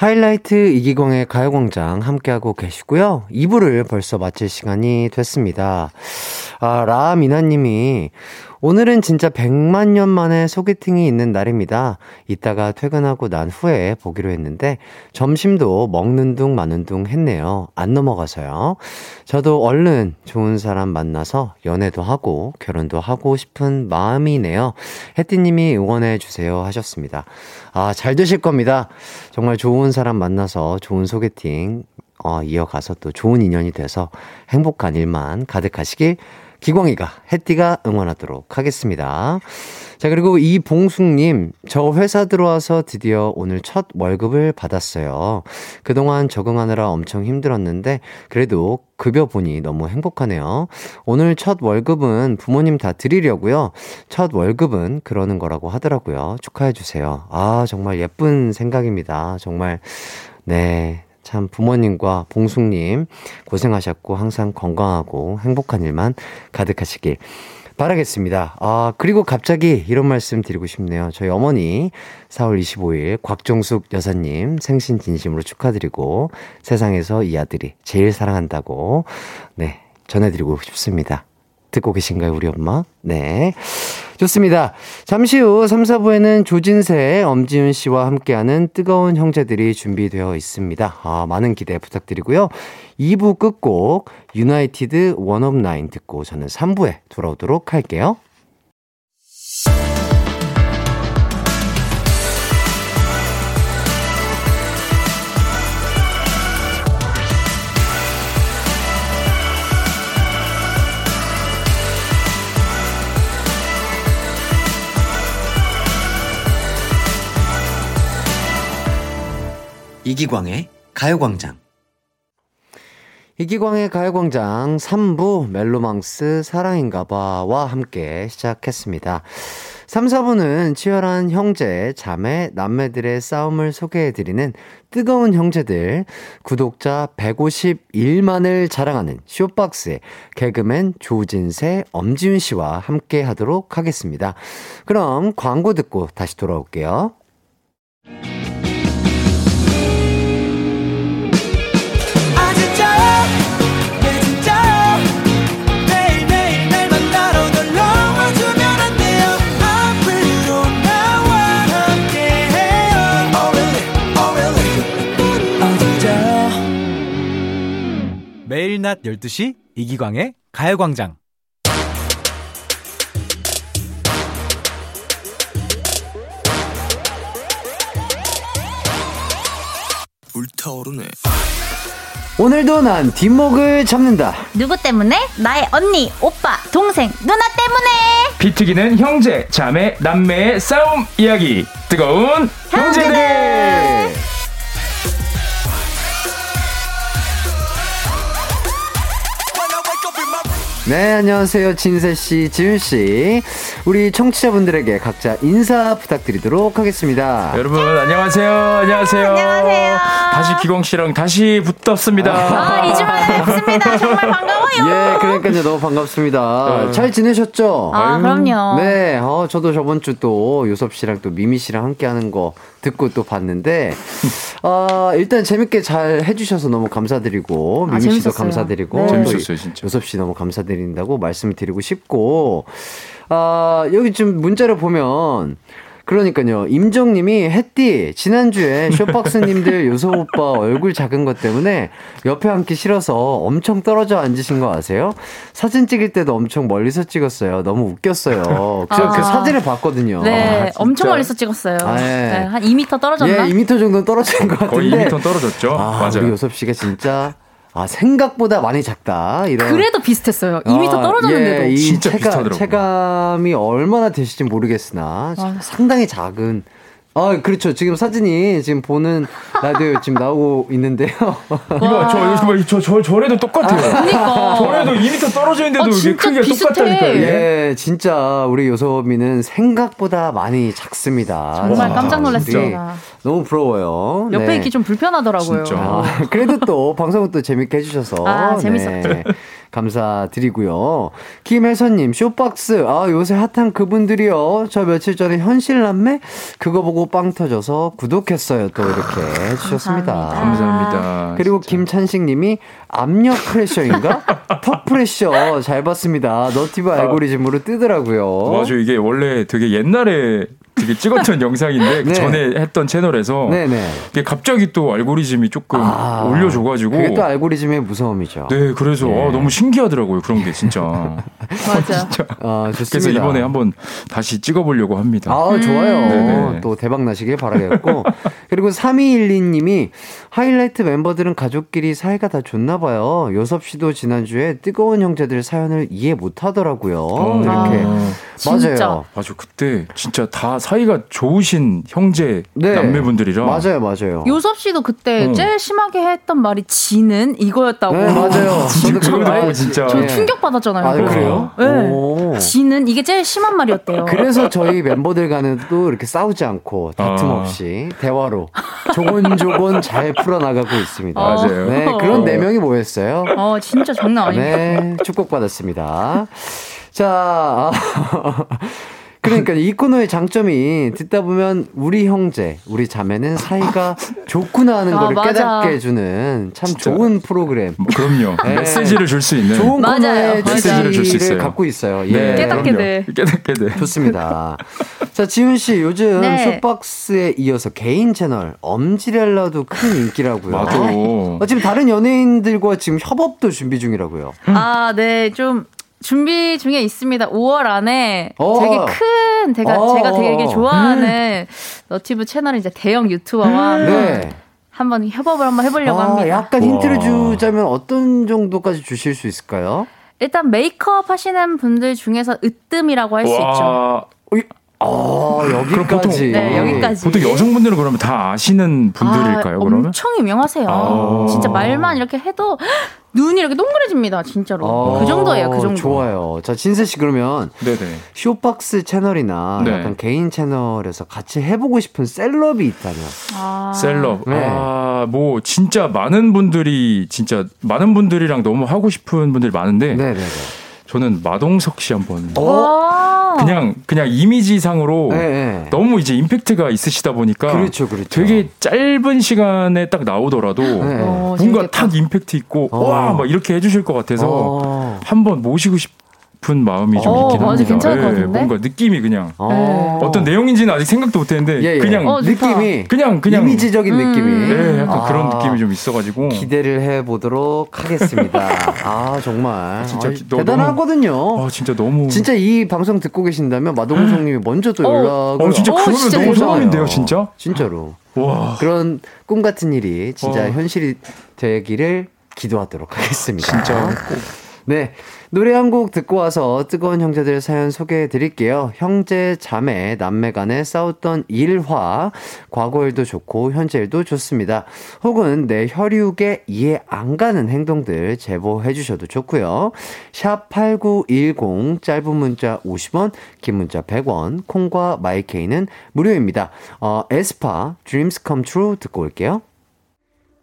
하이라이트 이기광의 가요광장 함께하고 계시고요. 2부를 벌써 마칠 시간이 됐습니다. 아, 라미나님이 오늘은 진짜 100만 년 만에 소개팅이 있는 날입니다. 이따가 퇴근하고 난 후에 보기로 했는데 점심도 먹는 둥 마는 둥 했네요. 안 넘어가서요. 저도 얼른 좋은 사람 만나서 연애도 하고 결혼도 하고 싶은 마음이네요. 혜띠님이 응원해 주세요 하셨습니다. 아, 잘 되실 겁니다. 정말 좋은 사람 만나서 좋은 소개팅 어, 이어가서 또 좋은 인연이 돼서 행복한 일만 가득하시길 기광이가, 해띠가 응원하도록 하겠습니다. 자, 그리고 이봉숙님, 저 회사 들어와서 드디어 오늘 첫 월급을 받았어요. 그동안 적응하느라 엄청 힘들었는데, 그래도 급여 보니 너무 행복하네요. 오늘 첫 월급은 부모님 다 드리려고요. 첫 월급은 그러는 거라고 하더라고요. 축하해주세요. 아, 정말 예쁜 생각입니다. 정말, 네. 참 부모님과 봉숙님 고생하셨고 항상 건강하고 행복한 일만 가득하시길 바라겠습니다. 아, 그리고 갑자기 이런 말씀 드리고 싶네요. 저희 어머니 4월 25일 곽종숙 여사님 생신 진심으로 축하드리고 세상에서 이 아들이 제일 사랑한다고 네, 전해드리고 싶습니다. 듣고 계신가요, 우리 엄마? 네. 좋습니다. 잠시 후 3, 4부에는 조진세, 엄지윤 씨와 함께하는 뜨거운 형제들이 준비되어 있습니다. 아, 많은 기대 부탁드리고요. 2부 끝곡 유나이티드 원업 나인 듣고 저는 3부에 돌아오도록 할게요. 이기광의 가요광장. 이기광의 가요광장 3부 멜로망스 사랑인가봐와 함께 시작했습니다. 3, 4부는 치열한 형제, 자매, 남매들의 싸움을 소개해드리는 뜨거운 형제들, 구독자 151만을 자랑하는 쇼박스의 개그맨 조진세, 엄지윤 씨와 함께 하도록 하겠습니다. 그럼 광고 듣고 다시 돌아올게요. 매일 낮 12시 이기광의 가요광장. 불타오르네. 오늘도 난 뒷목을 잡는다. 누구 때문에? 나의 언니, 오빠, 동생, 누나 때문에. 비트기는 형제, 자매, 남매의 싸움 이야기. 뜨거운 형제들. 네, 안녕하세요. 진세씨, 지윤씨. 우리 청취자분들에게 각자 인사 부탁드리도록 하겠습니다. 여러분 안녕하세요. 안녕하세요. 안녕하세요. 다시 기광 씨랑 다시 붙었습니다. 아, 이주 만에 뵙습니다. 정말 반가워요. 예, 그러니까요. 너무 반갑습니다. 네. 잘 지내셨죠? 아, 그럼요. 네, 어, 저도 저번 주 또 요섭 씨랑 또 미미 씨랑 함께 하는 거 듣고 또 봤는데, 아, 일단 재밌게 잘 해주셔서 너무 감사드리고, 아, 미미 씨도 재밌었어요. 감사드리고, 네. 또 재밌었어요, 진짜. 요섭 씨 너무 감사드린다고 말씀을 드리고 싶고, 아, 여기 좀 문자를 보면, 그러니까요. 임정님이 햇띠 지난주에 쇼박스님들 요소 오빠 얼굴 작은 것 때문에 옆에 앉기 싫어서 엄청 떨어져 앉으신 거 아세요? 사진 찍을 때도 엄청 멀리서 찍었어요. 너무 웃겼어요. 그, 아. 그 사진을 봤거든요. 네, 진짜. 엄청 멀리서 찍었어요. 아, 예. 네, 한 2m 떨어졌나? 예, 2m 정도 떨어진 것 같은데. 거의 2m 떨어졌죠. 아, 맞아요. 우리 요섭 씨가 진짜 아 생각보다 많이 작다. 이런. 그래도 비슷했어요. 2m 아, 떨어졌는데도. 예, 이 진짜 체감, 비슷하더라고요. 체감이 얼마나 되실지 모르겠으나 아. 상당히 작은. 아, 그렇죠. 지금 사진이 지금 보는 라디오 지금 나오고 있는데요. 이거 저 이거 저, 저 저래도 똑같아요. 그러니까. 저래도 2m 떨어져 있는데도 아, 이게 크기가. 똑같다니까요. 예. 예, 진짜 우리 요소미는 생각보다 많이 작습니다. 정말 진짜. 깜짝 놀랐습니다. 우리 너무 부러워요. 옆에 네. 있기 좀 불편하더라고요. 진짜. 아, 그래도 또 방송을 또 재밌게 해주셔서 아, 재밌었죠. 네, 감사드리고요. 김혜선님 쇼박스 아 요새 핫한 그분들이요. 저 며칠 전에 현실남매 그거 보고 빵 터져서 구독했어요. 또 이렇게 해주셨습니다. 감사합니다. 감사합니다. 그리고 진짜. 김찬식님이 압력 프레셔인가? 턱 프레셔 잘 봤습니다. 너티브 알고리즘으로 뜨더라고요. 맞아 이게 원래 되게 옛날에 되게 찍었던 영상인데 그 네. 전에 했던 채널에서 네네. 이게 갑자기 또 알고리즘이 조금 아, 올려줘가지고 그게 또 알고리즘의 무서움이죠. 네 그래서 예. 아, 너무 신기하더라고요 그런 게 진짜 맞아. 아, 좋습니다. 그래서 이번에 한번 다시 찍어보려고 합니다 아, 좋아요. 네네. 또 대박 나시길 바라겠고. 그리고 3212님이 하이라이트 멤버들은 가족끼리 사이가 다 좋나 봐요. 요섭 씨도 지난주에 뜨거운 형제들 사연을 이해 못 하더라고요. 어. 이렇게. 아, 진짜. 맞아요. 맞아 그때 진짜 다 사이가 좋으신 형제 네. 남매분들이라 맞아요, 맞아요. 요섭 씨도 그때 어. 제일 심하게 했던 말이 지는 이거였다고. 네, 맞아요. 저도 그거 진짜. 저 네. 충격 받았잖아요. 아, 그래요? 네. 오. 지는 이게 제일 심한 말이었대요. 그래서 저희 멤버들과는 또 이렇게 싸우지 않고 다툼 아. 없이 대화로 조곤조곤 잘 풀어나가고 있습니다. 어. 맞아요. 네, 그런 네 명이 모였어요. 어, 진짜 장난 아니에요. 네, 축복받았습니다. 자, 아, 그러니까 이 코너의 장점이 듣다 보면 우리 형제, 우리 자매는 사이가 좋구나 하는 아, 거를 맞아. 깨닫게 해주는 참 진짜. 좋은 프로그램. 뭐 그럼요 네. 메시지를 줄 수 있는 좋은 맞아요. 메시지를 줄수 취지를 있어요. 갖고 있어요. 예. 네, 깨닫게 그럼요. 돼. 깨닫게 돼 좋습니다. 자, 지훈 씨, 요즘 네. 쇼박스에 이어서 개인 채널 엄지렐라도 큰 인기라고요. 맞아 어, 지금 다른 연예인들과 지금 협업도 준비 중이라고요. 아, 네, 좀 준비 중에 있습니다. 5월 안에 어. 되게 큰, 제가, 어. 제가 되게 좋아하는 너튜브 채널 이제 대형 유튜버와 한번, 네. 한번 협업을 한번 해보려고 아, 합니다. 약간 힌트를 와. 주자면 어떤 정도까지 주실 수 있을까요? 일단 메이크업 하시는 분들 중에서 으뜸이라고 할 수 있죠. 와 어, 여기까지. 네, 여기까지. 보통 여성분들은 그러면 다 아시는 분들일까요 아, 그러면 엄청 유명하세요. 아. 진짜 말만 이렇게 해도 눈이 이렇게 동그래집니다. 진짜로. 어, 그 정도예요. 그 정도. 좋아요. 자, 진세 씨 그러면 네네 쇼박스 채널이나 네. 약간 개인 채널에서 같이 해보고 싶은 셀럽이 있다면. 아. 셀럽. 네. 아, 뭐, 진짜 많은 분들이, 진짜 많은 분들이랑 너무 하고 싶은 분들이 많은데, 네네네. 저는 마동석 씨 한번. 어? 와. 그냥, 그냥 이미지상으로 네, 네. 너무 이제 임팩트가 있으시다 보니까. 그렇죠, 그렇죠. 되게 짧은 시간에 딱 나오더라도 네. 어, 뭔가 재밌겠다. 탁 임팩트 있고, 어. 와, 막 이렇게 해주실 것 같아서 어. 한번 모시고 싶 은 마음이 좀 어, 있긴 맞아, 합니다. 괜찮을 것 예, 같은데? 뭔가 느낌이 그냥. 어. 어떤 내용인지는 아직 생각도 못 했는데, 예, 예. 그냥, 어. 느낌이 그냥, 그냥. 이미지적인 음. 느낌이 네, 약간 아, 그런 느낌이 좀 있어가지고. 기대를 해 보도록 하겠습니다. 아 정말 진짜 아, 기- 너- 대단하거든요. 아, 진짜 너무. 진짜 이 방송 듣고 계신다면 마동석님이 먼저 또 어. 연락을 어, 진짜 어, 그러면 진짜 너무 대박. 소름인데요, 진짜? 진짜로 와. 그런 꿈 같은 일이 진짜 어. 현실이 되기를 기도하도록 하겠습니다. 진짜. 네. 노래 한 곡 듣고 와서 뜨거운 형제들 사연 소개해 드릴게요. 형제, 자매, 남매 간에 싸웠던 일화. 과거 일도 좋고, 현재 일도 좋습니다. 혹은 내 혈육에 이해 안 가는 행동들 제보해 주셔도 좋고요. 샵8910, 짧은 문자 50원, 긴 문자 100원, 콩과 마이케이는 무료입니다. 어, 에스파, Dreams Come True 듣고 올게요.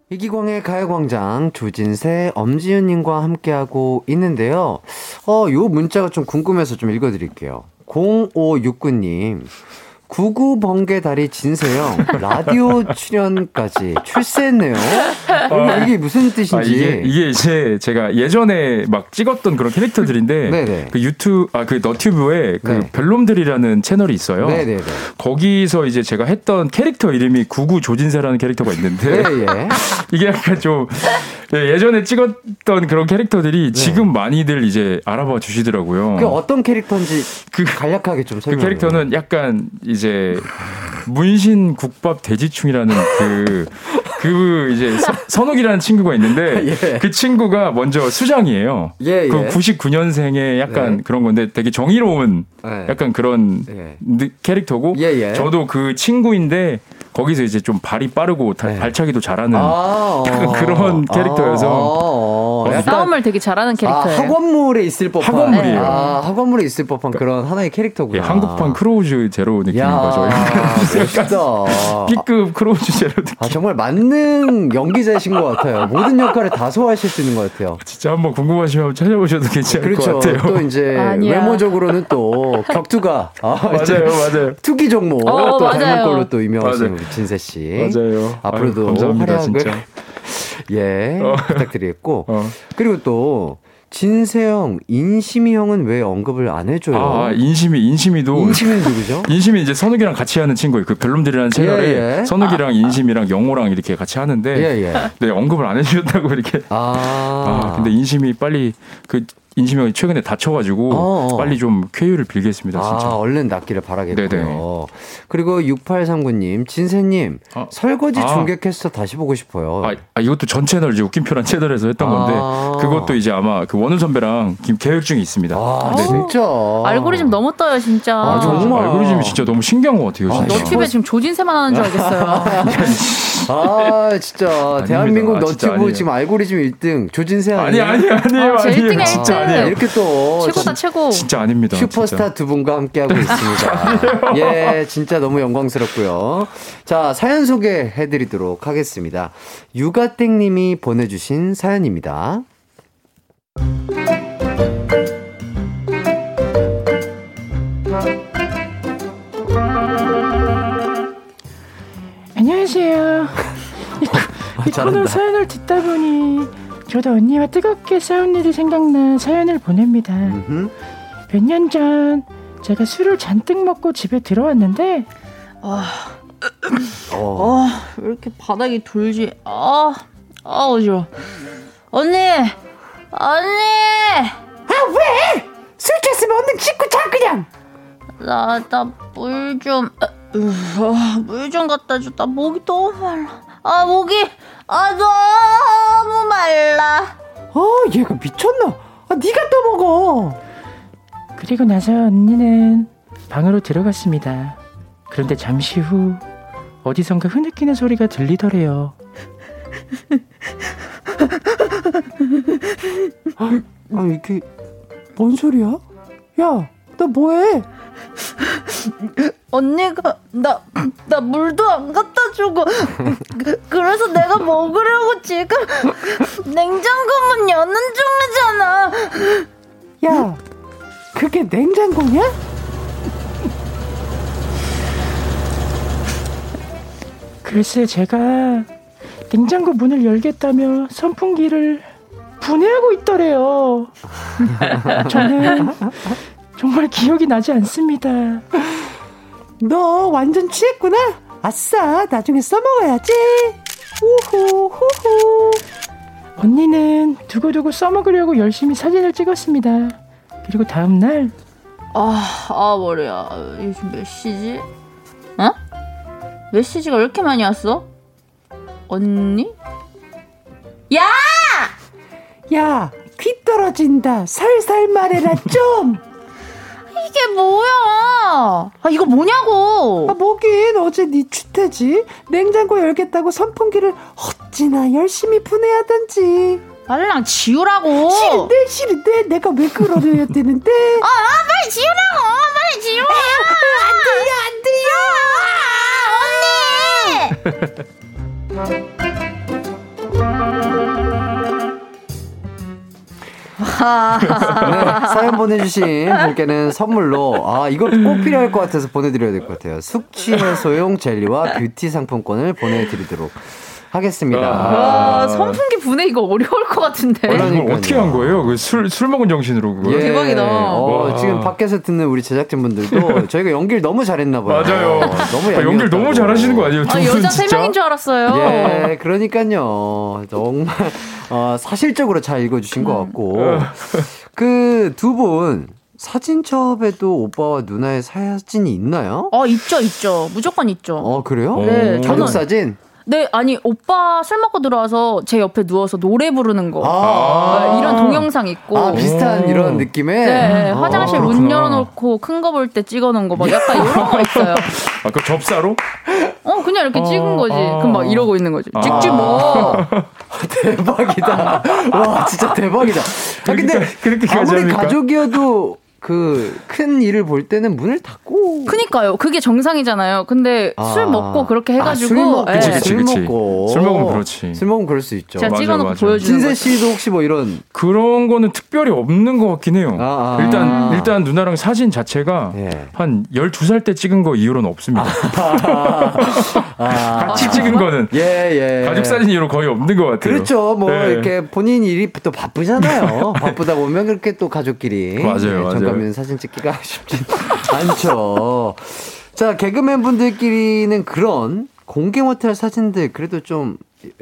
이기광의 가요광장 조진세, 엄지윤님과 함께하고 있는데요. 어, 요 문자가 좀 궁금해서 좀 읽어드릴게요. 0569님. 구구 번개 다리 진세형 라디오 출연까지 출세했네요. 이게, 이게 무슨 뜻인지. 아, 이게, 이게 이제 제가 예전에 막 찍었던 그런 캐릭터들인데, 네네. 그 유튜브, 아, 그 너튜브에 그 네. 별놈들이라는 채널이 있어요. 네네네. 거기서 이제 제가 했던 캐릭터 이름이 구구 조진세라는 캐릭터가 있는데, 예, 예. 이게 약간 좀 예, 예전에 찍었던 그런 캐릭터들이 지금 많이들 이제 알아봐 주시더라고요. 그 어떤 캐릭터인지 그- 간략하게 좀그 설명해 캐릭터는 약간 이제 문신 국밥 돼지충이라는 그, 그 이제 서- 선욱이라는 친구가 있는데 예. 그 친구가 먼저 수장이에요. 예, 그 예. 99년생의 약간 네. 그런 건데 되게 정의로운 네. 약간 그런 예. 느- 캐릭터고 예, 예. 저도 그 친구인데 거기서 이제 좀 발이 빠르고 다- 네. 발차기도 잘하는 아, 약간 어. 그런 캐릭터여서. 아, 어, 약간 싸움을 되게 잘하는 캐릭터예요. 아, 학원물에 있을 법한 학원물이에요. 아, 학원물에 있을 법한 그런 하나의 캐릭터구나. 예, 한국판 크로우즈 제로 느낌인 야, 거죠. 멋있다. B급 크로우즈 제로 느낌. 아, 정말 만능 연기자이신 것 같아요. 모든 역할을 다 소화하실 수 있는 것 같아요. 진짜 한번 궁금하시면 찾아보셔도 괜찮을 그렇죠. 것 같아요. 또 이제 아니야. 외모적으로는 또 격투가 아, 맞아요, 맞아요. 투기 종목 어, 또 맞아요. 닮은 걸로 또 유명하신 맞아요. 우리 진세 씨. 맞아요. 앞으로도 아유, 감사합니다, 활약을 진짜. 예 어. 부탁드리겠고 어. 그리고 또 진세형, 인심이 형은 왜 언급을 안 해줘요? 아, 인심이, 인심이도. 인심이는 누구죠? 인심이 이제 선욱이랑 같이 하는 친구예요. 그 별놈들이라는 채널에 예, 예. 선욱이랑 인심이랑 영호랑 이렇게 같이 하는데 예, 예. 네, 언급을 안 해주셨다고 이렇게. 아, 아, 근데 인심이 빨리 그 인지명이 최근에 다쳐가지고 어. 빨리 좀 쾌유를 빌겠습니다. 진짜. 아, 얼른 낫기를 바라겠고요. 네네. 그리고 6839님, 진세님, 아. 설거지 아. 중계 캐스터 다시 보고 싶어요. 아, 아, 이것도 전 채널 이제 웃긴 표란 채널에서 했던 건데 아. 그것도 이제 아마 그 원우 선배랑 김 계획 중에 있습니다. 아, 네. 진짜. 알고리즘 너무 떠요 진짜. 아, 정말. 알고리즘이 진짜 너무 신기한 것 같아요. 아, 진짜. 너튜브에 지금 조진세만 하는 줄 알겠어요. 아, 진짜. 대한민국 아, 진짜 너튜브 아니에요. 지금 알고리즘 1등 조진세 아니 아니에요? 아니 아니에요. 어, 제 아니에요. 1등이야, 진짜 1등. 아니에요. 이렇게 또 최고다 진- 최고. 진짜 아닙니다. 슈퍼스타 진짜. 두 분과 함께하고 있습니다. 예, 진짜 너무 영광스럽고요. 자, 사연 소개해 드리도록 하겠습니다. 유가땡 님이 보내 주신 사연입니다. 안녕하세요. 이, 코- 이 코너 잘한다. 사연을 듣다 보니 저도 언니와 뜨겁게 싸운 일이 생각나 사연을 보냅니다. 몇 년 전 제가 술을 잔뜩 먹고 집에 들어왔는데 어, 아, 왜 이렇게 바닥이 돌지? 아, 아, 어지러워. 언니! 언니! 술 깼으면 얼른 씻고 자 그냥. 나, 나, 물 좀, 아, 물좀 갖다 줘. 나 목이 너무 말라. 아, 목이, 아, 너무 말라. 어 얘가 미쳤나? 아 네가 또 먹어. 그리고 나서 언니는 방으로 들어갔습니다. 그런데 잠시 후 어디선가 흐느끼는 소리가 들리더래요. 아 이게 뭔 소리야? 야, 너 뭐해? 언니가, 나, 나 물도 안 갖다 주고, 그, 그래서 내가 먹으려고 지금 냉장고 문 여는 중이잖아. 야, 그게 냉장고냐? 글쎄 제가 냉장고 문을 열겠다며 선풍기를 분해하고 있더래요. 저는 정말 기억이 나지 않습니다. 너 완전 취했구나? 아싸, 나중에 써먹어야지. 우후, 후후. 언니는 두고두고 써먹으려고 열심히 사진을 찍었습니다. 그리고 다음날 아, 아, 머리야. 요즘 몇 시지? 어? 메시지가 왜 이렇게 많이 왔어? 언니? 야! 야, 귀 떨어진다. 살살 말해라 좀. 이게 뭐야? 아, 이거 뭐냐고! 아, 뭐긴 어제 네 추태지. 냉장고 열겠다고 선풍기를 어찌나 열심히 분해하던지. 빨랑 지우라고! 싫은데 싫은데 내가 왜 그러려야 되는데? 아, 빨리 지우라고! 빨리 지워! 안 들려, 안 들려! 언니! 네, 사연 보내주신 분께는 선물로 아 이거 꼭 필요할 것 같아서 보내드려야 될 것 같아요. 숙취 해소용 젤리와 뷰티 상품권을 보내드리도록 하겠습니다. 와, 선풍기 분해 이거 어려울 것 같은데. 이걸. 어떻게 한 거예요? 그술술 먹은 정신으로? 예, 대박이다. 어, 와. 지금 밖에서 듣는 우리 제작진분들도 저희가 연기를 너무 잘했나 봐요. 맞아요. 너무 아, 연기를. 너무 잘하시는 거 아니에요? 두 아, 분 여자 세? 명인 줄 알았어요. 예, 그러니까요. 정말 어, 사실적으로 잘 읽어주신 것 같고 그 두 분 사진첩에도 오빠와 누나의 사진이 있나요? 어, 있죠, 있죠. 무조건 있죠. 어 그래요? 네, 가족 저는- 사진? 네, 아니, 오빠 술 먹고 들어와서 제 옆에 누워서 노래 부르는 거. 아, 아, 이런 동영상 있고. 아 비슷한 오. 이런 느낌의. 네, 아, 화장실 문. 열어놓고 큰 거 볼 때 찍어 놓은 거 막 약간 이런 거 있어요. 아, 그 접사로? 어, 그냥 이렇게 찍은 거지. 아. 그럼 막 이러고 있는 거지. 아. 찍지 뭐. 대박이다. 와 진짜 대박이다. 아 근데 그렇게- 그렇게까지 아무리? 가족이어도 그 큰 일을 볼 때는 문을 닫고. 그니까요. 그게 정상이잖아요. 근데 아. 술 먹고 그렇게 아, 해가지고. 술 먹, 예. 그치, 그치, 술 그치. 먹고 술 먹으면 그렇지. 술 먹으면 그럴 수 있죠. 제가 찍어놓고. 보여주는 진세. 씨도 혹시 뭐 이런 그런 거는 특별히 없는 것 같긴 해요. 아, 아. 일단 일단 누나랑 사진 자체가 예. 한 12살 때 찍은 거 이후로는 없습니다. 아, 같이 찍은 거는 예, 예. 가족 사진 이후로 거의 없는 것 같아요. 그렇죠. 뭐 네. 이렇게 본인 일이 또 바쁘잖아요. 바쁘다 보면 그렇게 또 가족끼리 맞아요, 맞아요. 정가면 사진 찍기가 쉽지 않죠. 자 개그맨 분들끼리는 그런 공개 못할 사진들 그래도 좀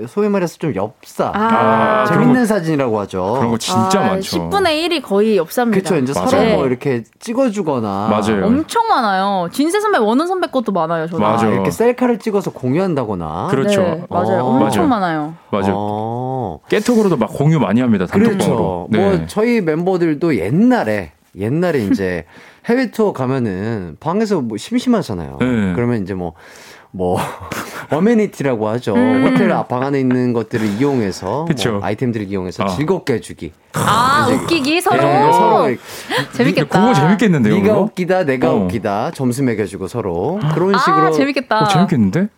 소위 말해서 좀 엽사. 아, 재밌는 사진이라고 하죠. 그런 거 진짜 아, 많죠. 10분의 1이 거의 엽사입니다. 그쵸. 이제 맞아요. 서로 네. 뭐 이렇게 찍어주거나. 맞아요. 엄청 많아요. 진세 선배, 원은 선배 것도 많아요. 저는. 맞아. 아, 이렇게 셀카를 찍어서 공유한다거나. 그렇죠. 네, 맞아요. 어. 엄청 맞아요. 많아요. 맞아요. 어. 깨톡으로도 막 공유 많이 합니다. 단톡방으로. 그렇죠. 뭐 저희 멤버들도 옛날에 옛날에 이제 해외 투어 가면은 방에서 뭐 심심하잖아요. 네. 그러면 이제 뭐 뭐 어메니티라고 하죠. 음. 호텔 앞방 안에 있는 것들을 이용해서 그쵸. 뭐 아이템들을 이용해서 아. 즐겁게 해주기. 아, 웃기기 서로. 네, 서로 재밌겠다. 그거 재밌겠는데요. 네가 그거? 웃기다, 내가 어. 웃기다 점수 매겨주고 서로 그런 식으로 아, 재밌겠다. 어, 재밌겠는데?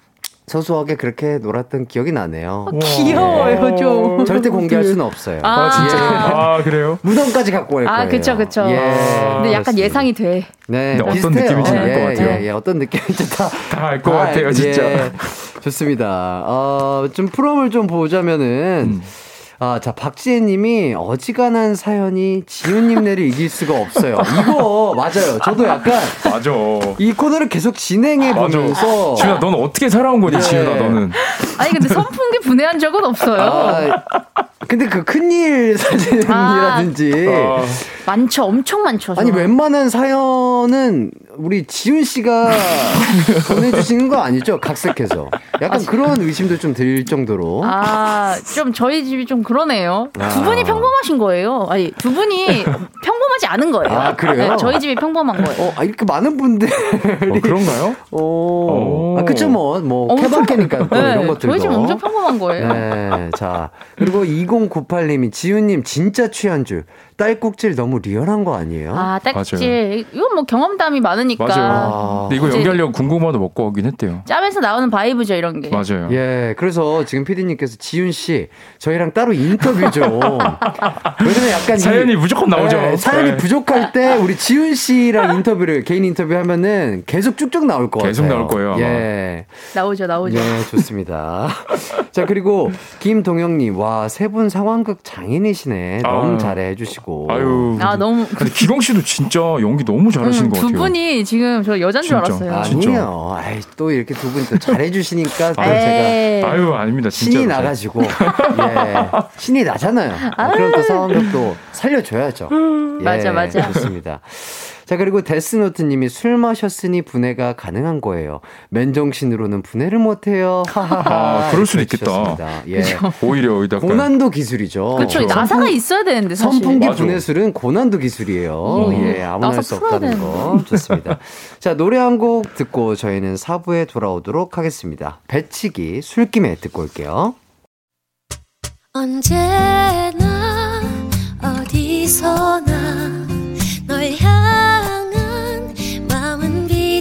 소소하게 그렇게 놀았던 기억이 나네요. 귀여워요, 좀. 절대 공개할 수는 없어요. 아, 아, 진짜. 예. 아, 그래요? 무덤까지 갖고 갈 거예요. 아, 그쵸, 그쵸. 예. 근데 약간 그렇습니다. 예상이 돼. 네, 어떤. 느낌인지 알것 예, 같아요. 예, 예, 어떤 느낌인지 다. 다 알것다 같아요, 알- 진짜. 예. 좋습니다. 어, 좀 프롬을 좀 보자면은, 음. 아, 자, 박지혜 님이 어지간한 사연이 지훈님네를 이길 수가 없어요. 이거, 맞아요. 저도 약간 맞아. 이 코너를 계속 진행해 보면서. 지훈아, 넌 어떻게 살아온 거니, 네. 지훈아, 너는? 아니, 근데 선풍기 분해한 적은 없어요. 아, 근데 그 큰일 사진이라든지. 아, 많죠. 엄청 많죠. 아니 저는. 웬만한 사연은 우리 지훈 씨가 보내주시는 거 아니죠? 각색해서 약간 그런 의심도 좀 들 정도로 아, 좀 저희 집이 좀 그러네요. 아. 두 분이 평범하신 거예요. 아니, 두 분이 평범하지 않은 거예요. 아, 그래요? 네, 저희 집이 평범한 거예요. 어, 아, 이렇게 많은 분들이 어, 그런가요? 어, 오. 아, 그쵸 뭐, 뭐 케바케니까 또 네, 이런 것들도 저희 집 엄청 평범한 거예요. 네, 자 그리고 2098님이 지훈님 진짜 취한 줄 딸꾹질 너무 리얼한 거 아니에요? 아, 딱지. 이건 뭐 경험담이 많으니까. 맞아요. 아. 근데 이거 연기하려고 궁금하도 먹고 오긴 했대요. 짬에서 나오는 바이브죠, 이런 게. 맞아요. 예, 그래서 지금 PD님께서 지훈 씨 저희랑 따로 인터뷰 좀. 왜냐면 약간 이- 사연이 무조건 나오죠. 네, 사연이 네. 부족할 때 우리 지훈 씨랑 인터뷰를 개인 인터뷰 하면은 계속 쭉쭉 나올 것 계속 같아요. 나올 거예요, 아마. 예, 나오죠, 나오죠. 네, 좋습니다. 자 그리고 김동영님, 와 세 분 상황극 장인이시네. 너무 아유. 잘해 해주시고. 아유. 아, 너무. 근데 기광 씨도 진짜 연기 너무 잘하시는 음, 것두 같아요. 분이 지금 저 여잔 줄 진짜. 알았어요. 아, 진짜. 아니요. 아이, 또 이렇게 두분또 잘해주시니까 또 제가 에이. 아유, 아닙니다. 진짜. 신이 나가지고 예 신이 나잖아요. 아, 그럼 또 상황극도 살려줘야죠. 예, 맞아, 맞아. 좋습니다. 자 그리고 데스노트님이 술 마셨으니 분해가 가능한 거예요. 맨정신으로는 분해를 못해요. 아, 그럴 수도 있겠다. 예. 오히려 여기다가. 고난도 기술이죠. 그렇죠. 그렇죠. 나사가 있어야 되는데 사실. 선풍기 맞아. 분해술은 고난도 기술이에요. 음. 예, 아무나 할 수 없다는 거. 좋습니다. 자, 노래 한 곡 듣고 저희는 4부에 돌아오도록 하겠습니다. 배치기 술김에 듣고 올게요. 언제나 어디서나 널 향한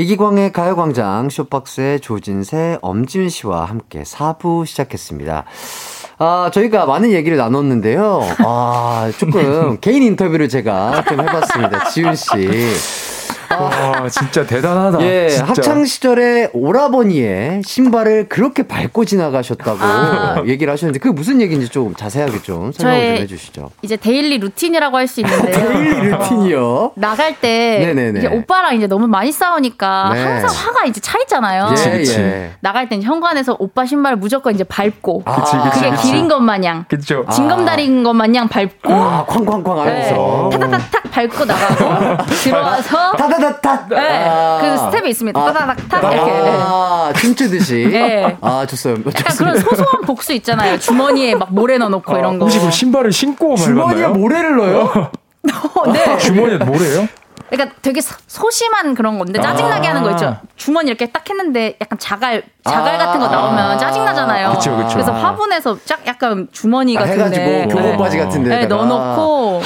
이기광의 가요광장 쇼박스의 조진세, 엄지윤 씨와 함께 4부 시작했습니다. 아, 저희가 많은 얘기를 나눴는데요. 아, 조금 개인 인터뷰를 제가 좀 해봤습니다. 지윤 씨. 와, 진짜 대단하다. 예, 진짜. 학창 시절에 오라버니의 신발을 그렇게 밟고 지나가셨다고 아. 얘기를 하셨는데 그게 무슨 얘기인지 좀 자세하게 좀 설명 좀 해주시죠. 이제 daily routine이라고 할 수 있는데요. daily routine이요. 나갈 때. 이제 오빠랑 이제 너무 많이 싸우니까 네. 항상 화가 이제 차 있잖아요. 예, 그치. 예. 나갈 땐 현관에서 오빠 신발 무조건 이제 밟고 아, 그치, 그치, 그게 그치. 길인 것 마냥 그쵸. 징검다리인 것 마냥 밟고 아, 쾅쾅쾅 네, 하면서. 타타타탁 밟고 나가고 들어와서 타 다다타. 네, 그 스텝이 있습니다. 타다닥탁 이렇게. 아, 춤추듯이. 네. 아, 좋어요. 약간 그런 소소한 복수 있잖아요. 주머니에 막 모래 넣어놓고 이런 거. 혹시 그 신발을 신고 주머니에 밟았나요? 모래를 넣어요? 어, 네. 주머니에 모래요? 그러니까 되게 소- 소심한 그런 건데 짜증나게 하는 거 있죠. 주머니 이렇게 딱 했는데 약간 자갈 자갈 아. 같은 거 나오면 짜증 나잖아요. 그쵸, 그쵸. 래서 화분에서 쫙 약간 주머니 아, 같은데 해가지고 교복 바지 같은 네. 넣어놓고 와,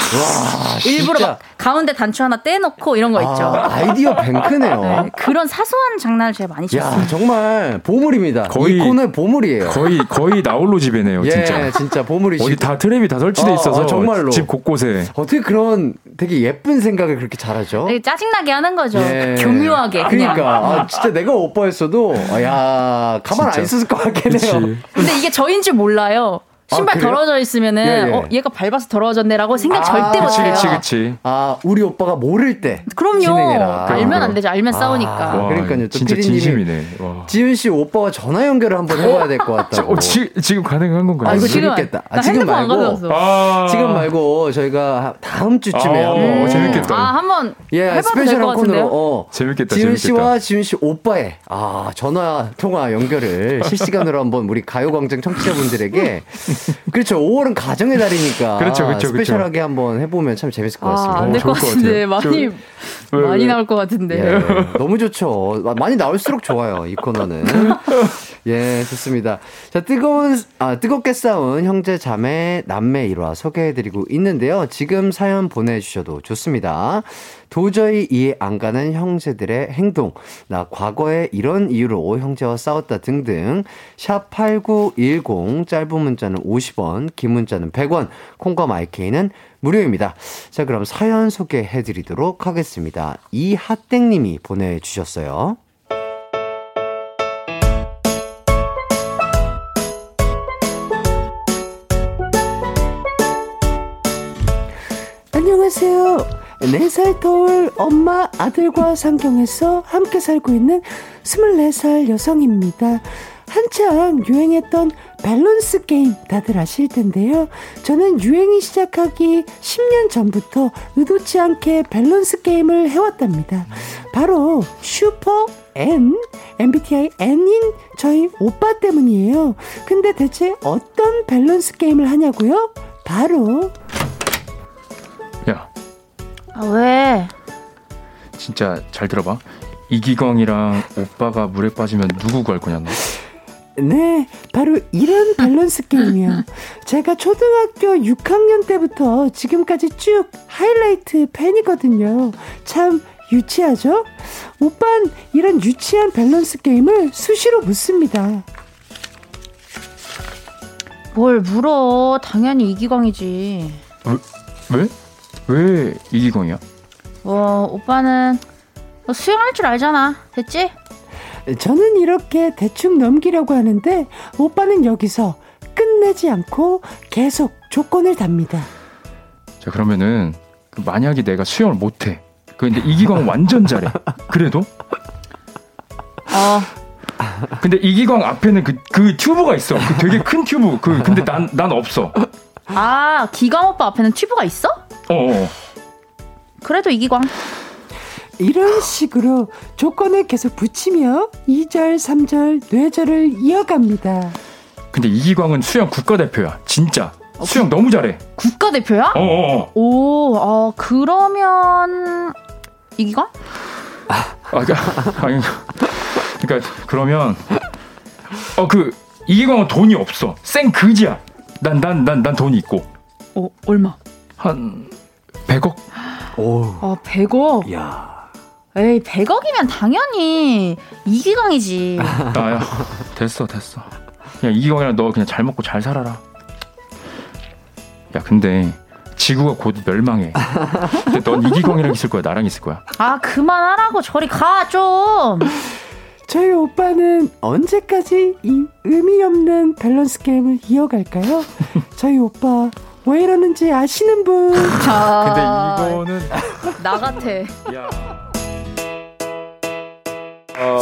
일부러. 막 가운데 단추 하나 떼놓고 이런 거 있죠. 아, 아이디어 뱅크네요. 네, 그런 사소한 장난을 제가 많이 쳤어요. 야, 정말 보물입니다. 거의- 이 코너의 보물이에요. 거의 거의 나홀로 집이네요, 예, 진짜. 진짜 보물이시고. 어디 다 트랩이 다 설치돼 어, 있어서 어, 정말로. 집 곳곳에 어떻게 그런 되게 예쁜 생각을 그렇게 잘하죠? 되게 짜증나게 하는 거죠. 예. 교묘하게 그냥. 그러니까 아, 진짜 내가 오빠였어도 아, 야 가만 안 진짜. 있었을 것 같긴 해요. 근데 이게 저인 줄 몰라요. 신발 아? 더러워져 있으면은 예, 예. 어 얘가 밟아서 더러워졌네라고 생각 아, 절대 그치 못해요. 그치 그치. 아 우리 오빠가 모를 때 그럼요. 진행해라. 알면 안 되죠. 알면 싸우니까. 아, 그러니까요. 또 진짜 진심이네. 와. 지윤 씨 오빠와 전화 연결을 한번 해봐야 될 것 같다고. 어, 지, 지금 가능한 건가요? 아 이거 지금 재밌겠다. 아, 나 지금 말고. 아. 지금 말고 저희가 다음 주쯤에 아, 한번 재밌겠다. 아 한번 예, 해봐도 될것 스페셜한 코너로 같은데요. 어, 재밌겠다, 지윤 재밌겠다. 씨와 지윤 씨 오빠의 아 전화 통화 연결을 실시간으로 한번 우리 가요광장 청취자분들에게 그렇죠. 5월은 가정의 달이니까 그렇죠, 그렇죠, 스페셜하게 한번 해보면 참 재밌을 것 같습니다. 아 안 될 좋을 것것 같은데. 많이 왜, 많이 왜? 나올 것 같은데. 예, 너무 좋죠. 많이 나올수록 좋아요. 이 코너는. 예, 좋습니다. 자, 뜨거운, 아, 뜨겁게 싸운 형제, 자매, 남매 일화 소개해드리고 있는데요. 지금 사연 보내주셔도 좋습니다. 도저히 이해 안 가는 형제들의 행동, 나 과거에 이런 이유로 형제와 싸웠다 등등, 샵8910, 짧은 문자는 50원, 긴 문자는 100원, 콩과 마이케이는 무료입니다. 자, 그럼 사연 소개해드리도록 하겠습니다. 이하땡님이 보내주셨어요. 안녕하세요. 4살 터울 엄마 아들과 상경에서 함께 살고 있는 24살 여성입니다. 한창 유행했던 밸런스 게임 다들 아실 텐데요. 저는 유행이 시작하기 10년 전부터 의도치 않게 밸런스 게임을 해왔답니다. 바로 슈퍼 N, MBTI N인 저희 오빠 때문이에요. 근데 대체 어떤 밸런스 게임을 하냐고요? 바로 야, 아 왜? 진짜 잘 들어봐. 이기광이랑 오빠가 물에 빠지면 누구 구할 거냐 너? 네, 바로 이런 밸런스 게임이요. 제가 초등학교 6학년 때부터 지금까지 쭉 하이라이트 팬이거든요. 참 유치하죠? 오빤 이런 유치한 밸런스 게임을 수시로 묻습니다. 뭘 물어? 당연히 이기광이지. 왜? 왜 이기광이야? 어 오빠는 너 수영할 줄 알잖아. 됐지? 저는 이렇게 대충 넘기려고 하는데 오빠는 여기서 끝내지 않고 계속 조건을 답니다. 자 그러면은 그 만약에 내가 수영을 못해. 그 근데 이기광 완전 잘해. 그래도? 어 근데 이기광 앞에는 그, 그 튜브가 있어. 그 되게 큰 튜브. 그 근데 난 난 없어. 아, 기광 오빠 앞에는 튜브가 있어? 어, 어. 그래도 이기광. 이런 식으로 조건을 계속 붙이며 2절, 3절, 뇌절을 이어갑니다. 근데 이기광은 수영 국가대표야. 진짜. 수영 너무 잘해. 국가대표야? 어, 어, 어. 오, 어, 그러면 이기광? 아, 그러니까, 아니, 그러니까 그러면 어 그 이기광은 돈이 없어. 생 그지야. 난 난 난 난 돈이 있고 어, 얼마? 한 100억? 오, 아, 100억. 야. 에이, 100억이면 당연히 이기광이지. 나야 됐어 됐어. 그냥 이기광이랑 너 그냥 잘 먹고 잘 살아라. 야 근데 지구가 곧 멸망해. 근데 넌 이기광이랑 있을 거야 나랑 있을 거야. 아, 그만하라고. 저리 가, 좀. 저희 오빠는 언제까지 이 의미 없는 밸런스 게임을 이어갈까요? 저희 오빠 왜 이러는지 아시는 분? 아, 근데 이거는 나 같아. 야.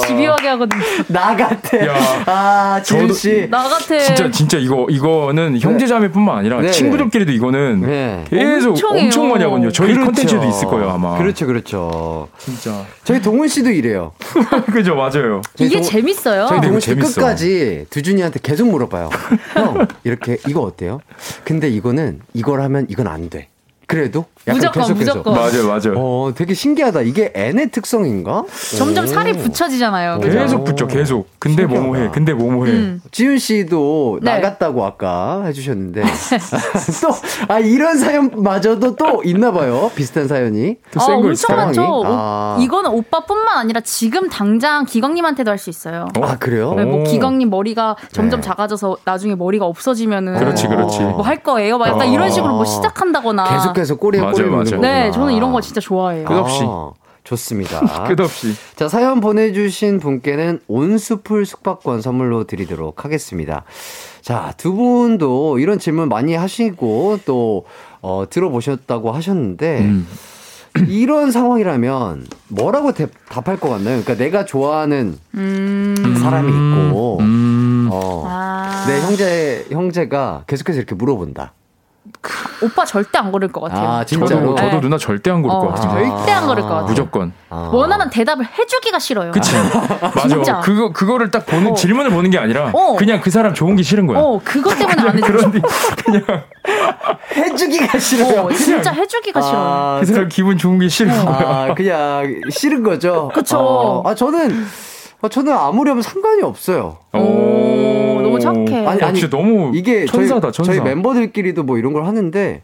집요하게 하거든. 나 같아. 야. 아, 저도- 씨. 나 같아. 진짜 진짜 이거 이거는 형제자매뿐만 아니라 네, 친구들끼리도 이거는 네. 계속 엄청해요. 엄청 많이 하거든요. 저희 그렇죠. 컨텐츠도 있을 거예요 아마. 그렇죠, 그렇죠. 진짜. 저희 동훈 씨도 이래요. 그죠 맞아요. 이게 동- 재밌어요. 저희 근데 동훈 씨 재밌어. 끝까지 두준이한테 계속 물어봐요. 형, 이렇게 이거 어때요? 근데 이거는 이걸 하면 이건 안 돼. 그래도 무조건, 계속해서. 무조건. 맞아요, 맞아요. 어, 되게 신기하다. 이게 N의 특성인가? 점점 오. 살이 붙여지잖아요. 그죠? 계속 붙죠, 계속. 근데 신기하다. 뭐뭐 해, 근데 뭐뭐 해. 음. 지윤 씨도 네. 나갔다고 아까 해주셨는데 또 아 이런 사연마저도 또 있나 봐요 비슷한 사연이 또 아, 센거 엄청. 많죠. 아. 이거는 오빠뿐만 아니라 지금 당장 기광님한테도 할 수 있어요. 어? 아 그래요? 네, 뭐 오. 기광님 머리가 점점 네. 작아져서 나중에 머리가 없어지면은 그렇지, 그렇지. 뭐 할 거예요? 막 약간 어. 이런 식으로 뭐 시작한다거나. 계속해서 꼬리에 맞아요, 맞아요. 네, 저는 이런 거 진짜 좋아해요. 끝없이. 아, 좋습니다. 끝없이. 자, 사연 보내주신 분께는 온수풀 숙박권 선물로 드리도록 하겠습니다. 자, 두 분도 이런 질문 많이 하시고 또, 어, 들어보셨다고 하셨는데, 음. 이런 상황이라면 뭐라고 대, 답할 것 같나요? 그러니까 내가 좋아하는 음. 사람이 있고, 음. 어, 아. 내 형제, 형제가 계속해서 이렇게 물어본다. 오빠 절대 안 걸을 것 같아요. 아, 진짜로? 저도, 저도 네. 누나 절대 안 고를 어, 것 같아요. 절대 안 걸을 것 같아요. 무조건. 아. 원하는 대답을 해주기가 싫어요. 그치. 맞아. 진짜. 그거, 그거를 딱 보는, 어. 질문을 보는 게 아니라, 어. 그냥 그 사람 좋은 게 싫은 거야. 어, 그것 때문에 안 해줘. 그런, 뒤- 그냥 해주기가 싫어요. 어, 진짜 해주기가 싫어요. 아, 그 사람 기분 좋은 게 싫은 거야. 아, 그냥 싫은 거죠. 그쵸. 어, 아, 저는, 아, 저는 아무렴 상관이 없어요. 오, 너무 착해. 아니, 아니, 진짜 너무 이게 천사다, 저희, 천사. 저희 멤버들끼리도 뭐 이런 걸 하는데,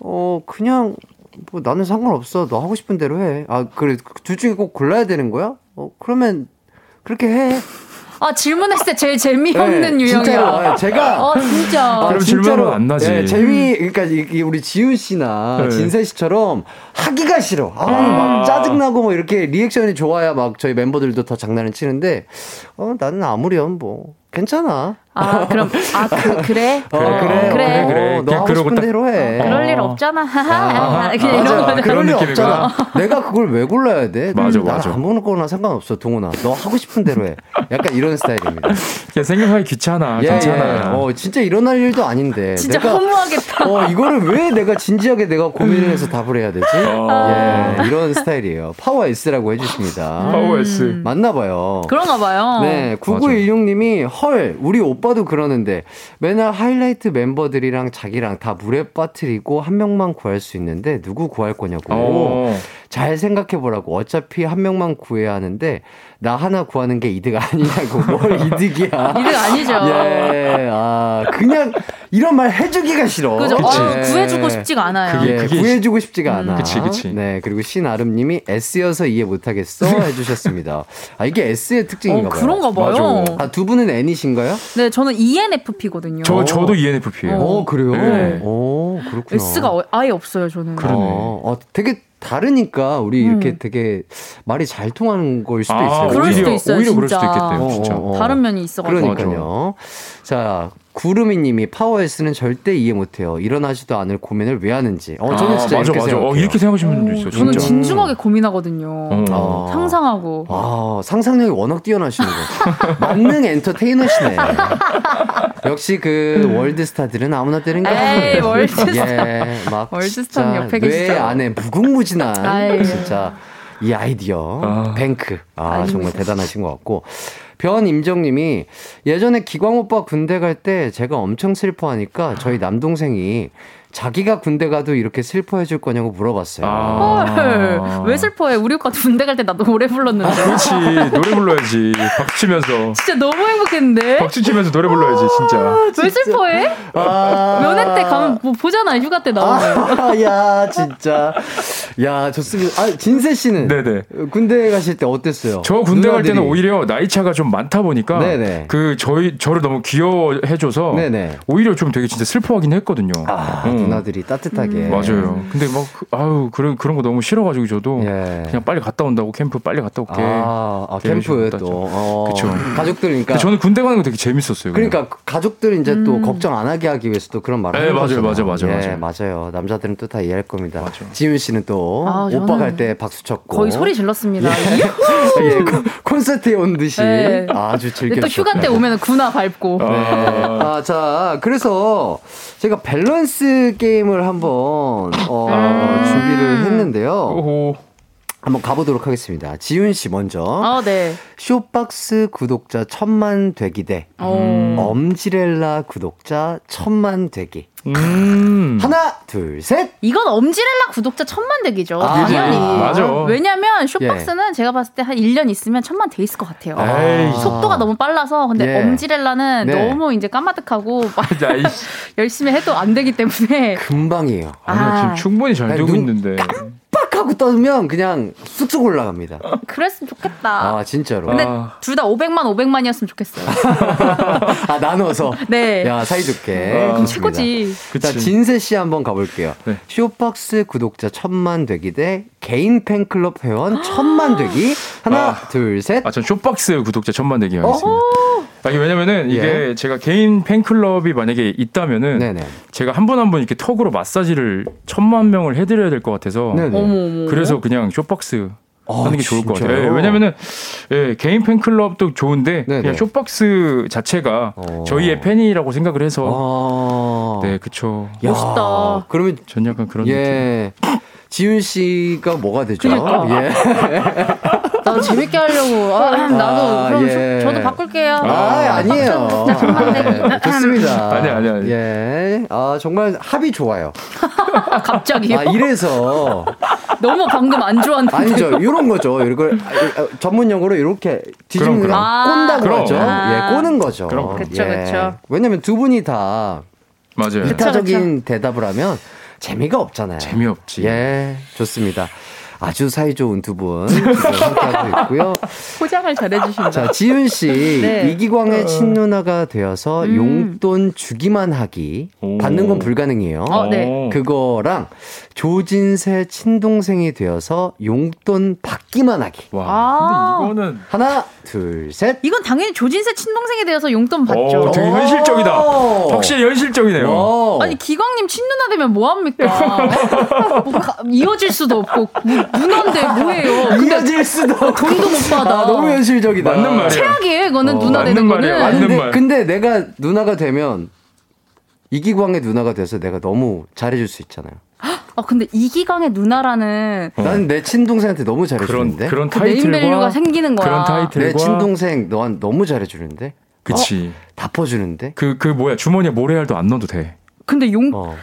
어, 그냥, 뭐 나는 상관없어. 너 하고 싶은 대로 해. 아, 그래. 둘 중에 꼭 골라야 되는 거야? 어, 그러면, 그렇게 해. 아, 질문했을 때 제일 재미없는 네, 유형이야. 진짜로. 아, 제가. 어, 진짜. 아, 그럼 질문은 안 나지. 네, 재미, 그러니까 이, 이 우리 지훈 씨나 네. 진세 씨처럼 하기가 싫어. 아, 막 짜증 나고 뭐 이렇게 리액션이 좋아야 막 저희 멤버들도 더 장난을 치는데, 어, 나는 아무렴 뭐, 괜찮아. 아, 그럼, 아, 그, 그래? 어, 그래, 그래, 그래, 어, 그래. 너 하고 싶은 딱- 대로 해. 그럴 일 어. 없잖아. 아, 그냥 맞아. 이런 거죠. 그럴 일 없잖아. 내가 그걸 왜 골라야 돼? 맞아, 난 맞아. 아무거나 상관없어, 동훈아. 너 하고 싶은 대로 해. 약간 이런 스타일입니다. 그냥 생각하기 귀찮아. 예, 괜찮아. 예. 어, 진짜 일어날 일도 아닌데. 진짜 내가 허무하겠다. 어, 이거를 왜 내가 진지하게 내가 고민을 해서 답을 해야 되지? 어. 예, 이런 스타일이에요. 파워 S라고 해주십니다. 파워 S. 맞나 봐요. 그런가 봐요. 네, 9916님이 헐, 우리 오빠 도 그러는데 맨날 하이라이트 멤버들이랑 자기랑 다 물에 빠뜨리고 한 명만 구할 수 있는데 누구 구할 거냐고. 어. 잘 생각해 보라고. 어차피 한 명만 구해야 하는데 나 하나 구하는 게 이득 아니냐고. 뭘 이득이야. 이득 아니죠. 예, 아, 그냥 이런 말 해주기가 싫어. 그죠? 그치. 어, 구해주고 싶지가 않아요. 그게- 예, 그게 구해주고 싶지가 않아. 그치, 그치. 네, 그리고 신아름님이 S여서 이해 못하겠어 해주셨습니다. 아 이게 S의 특징인가 어, 봐요. 그런가 봐요. 맞아. 아, 두 분은 N이신가요? 네, 저는 ENFP거든요. 저, 저도 ENFP예요. 어, 그래요? 네. 어, 그렇구나. S가 어- 아예 없어요, 저는. 그러네. 어, 어, 되게 다르니까 우리 이렇게 음. 되게 말이 잘 통하는 걸 수도 아, 있어요. 그럴 오히려, 수도 있어요, 오히려 그럴 진짜. 수도 있겠대요, 어, 진짜. 어, 어. 다른 면이 있어가지고. 그러니까요. 자, 구름이 님이 파워S는 절대 이해 못해요. 일어나지도 않을 고민을 왜 하는지. 어, 저는 아, 진짜 맞아, 이렇게 맞아. 생각해요. 어, 이렇게 생각하시는 분도 있어요, 저는 진짜. 진중하게 고민하거든요. 어. 어. 상상하고. 아, 상상력이 워낙 뛰어나시는 거. 만능 엔터테이너시네. 역시 그 월드스타들은 아무나 때는 게 에이, 아니에요. 월드스타. 예, 막 월드스타는 진짜 옆에 뇌 계시죠. 안에 무궁무진한. 진짜 이 아이디어 아. 뱅크. 아, 아이고. 정말 대단하신 것 같고. 변임정님이 예전에 기광 오빠 군대 갈 때 제가 엄청 슬퍼하니까 저희 남동생이 자기가 군대 가도 이렇게 슬퍼해 줄 거냐고 물어봤어요. 아. 헐, 왜 슬퍼해? 우리 오빠 군대 갈 때 나도 노래 불렀는데. 그렇지. 노래 불러야지. 박수 치면서. 진짜 너무 행복했는데? 박수 치면서 노래 불러야지, 진짜. 왜 슬퍼해? 아. 면회 때 가면 뭐 보잖아, 휴가 때 나오면. 아, 야, 진짜. 야, 좋습니다. 아, 진세 씨는 네네. 군대 가실 때 어땠어요? 저 군대 갈 때는 누나들이. 오히려 나이 차가 좀 많다 보니까 네네. 그 저희 저를 너무 귀여워해 줘서 네네. 오히려 좀 되게 진짜 슬퍼하긴 했거든요. 아, 어. 누나들이 따뜻하게. 음. 맞아요. 근데 막 그- 아유 그런 그런 거 너무 싫어가지고 저도 예. 그냥 빨리 갔다 온다고 캠프 빨리 갔다 올게. 아, 아 캠프 또. 어, 그쵸. 가족들이니까. 근데 저는 군대 가는 거 되게 재밌었어요. 그냥. 그러니까 가족들 이제 음. 또 걱정 안 하게 하기 위해서 또 그런 말을 네, 맞아요. 맞아요, 맞아요, 예, 맞아요. 남자들은 또 다 이해할 겁니다. 맞아. 지윤 씨는 또 아, 오빠 갈 때 박수 쳤고 거의 소리 질렀습니다. 예, 콘- 콘서트에 온 듯이 네. 아주 즐겨. 또 휴가 때 오면 군화 밟고. 아, 아, 자, 그래서 제가 밸런스 게임을 한번 어, 음. 준비를 했는데요. 오호. 한번 가보도록 하겠습니다. 지윤 씨 먼저. 아, 네. 쇼박스 구독자 천만 되기 대 어. 엄지렐라 구독자 천만 되기. 음. 하나, 둘, 셋. 이건 엄지렐라 구독자 천만 되기죠. 아, 당연히. 맞아. 왜냐면 쇼박스는 제가 봤을 때 한 1년 있으면 천만 돼 있을 것 같아요. 에이. 속도가 너무 빨라서 근데 예. 엄지렐라는 네. 너무 이제 까마득하고 열심히 해도 안 되기 때문에 금방이에요. 아니야, 아. 지금 충분히 잘 아니, 되고 눈 있는데. 빡 하고 떠면 그냥 쑥쑥 올라갑니다. 그랬으면 좋겠다. 아, 진짜로. 근데 아. 둘다 500만 500만이었으면 좋겠어요. 아, 나눠서. 네. 야, 사이좋게. 그럼 그럼. 최고지. 자. 진세 씨 한번 가볼게요. 네. 쇼박스 구독자 천만 되기 대 개인 팬클럽 회원 천만 되기. 하나, 아. 둘, 셋. 아, 전 쇼박스 구독자 천만 되기 하겠습니다. 어? 아니, 왜냐면은 이게 예. 제가 개인 팬클럽이 만약에 있다면은 네네. 제가 한 분 한분 이렇게 턱으로 마사지를 천만 명을 해드려야 될 것 같아서 네네. 어머 어머. 그래서 그냥 쇼박스 아, 하는 게 좋을 것 진짜요? 같아요. 예, 왜냐면은 예, 개인 팬클럽도 좋은데 네네. 그냥 쇼박스 자체가 어. 저희의 팬이라고 생각을 해서 아. 네, 그쵸. 야, 멋있다. 그러면 전 약간 그런 느낌. 예. 지윤 씨가 뭐가 되죠? 그러니까. 예. 나도 재밌게 하려고. 아, 나도 아, 그럼 예. 저, 도 바꿀게요. 아, 아 니에요. 천만 되기. 네, 좋습니다. 아니, 아니, 아니. 예. 아, 정말 합이 좋아요. 아, 갑자기요? 아, 이래서. 너무 방금 안 좋았는데. 아니죠. 이런 거죠. 이걸 전문 용어로 이렇게 뒤집는 그럼, 그럼. 아, 꼰다고. 하죠. 아. 예, 꼬는 거죠. 그쵸, 예. 왜냐면 두 분이 다 맞아요. 이타적인 대답을 하면 재미가 없잖아요. 재미없지. 예, 좋습니다. 아주 사이좋은 두 분 함께하고 있고요. 포장을 잘해주신다. 자, 지윤 씨 네. 이기광의 친누나가 되어서 음. 용돈 주기만 하기 오. 받는 건 불가능해요. 어, 네. 그거랑 조진세 친동생이 되어서 용돈 받기만 하기. 와, 아. 근데 이거는 하나, 둘, 셋. 이건 당연히 조진세 친동생에 대해서 용돈 받죠. 어, 되게 현실적이다. 오. 확실히 현실적이네요. 오. 아니 기광님 친누나 되면 뭐 합니까? 뭐 가- 이어질 수도 없고 뭐, 누나인데 뭐예요? 이어질 수도 없고. 돈도 못 받아. 아, 너무 현실적이다. 맞는 말이야. 최악이에요. 이거는 어, 누나 되는 말이에요. 거는. 근데, 말. 근데 내가 누나가 되면 이기광의 누나가 돼서 내가 너무 잘해줄 수 있잖아요. 아 근데 이기광의 누나라는 난내 친동생한테 너무 어. 그런 잘해주는데. 그런 그 name value가 타이틀과 생기는 거야. 그런 타이틀과 내 친동생 너한 너무 잘해주는데. 그치. 다 퍼주는데. 그, 그 뭐야, 주머니에 모래알도 안 넣어도 돼. 근데 용 어.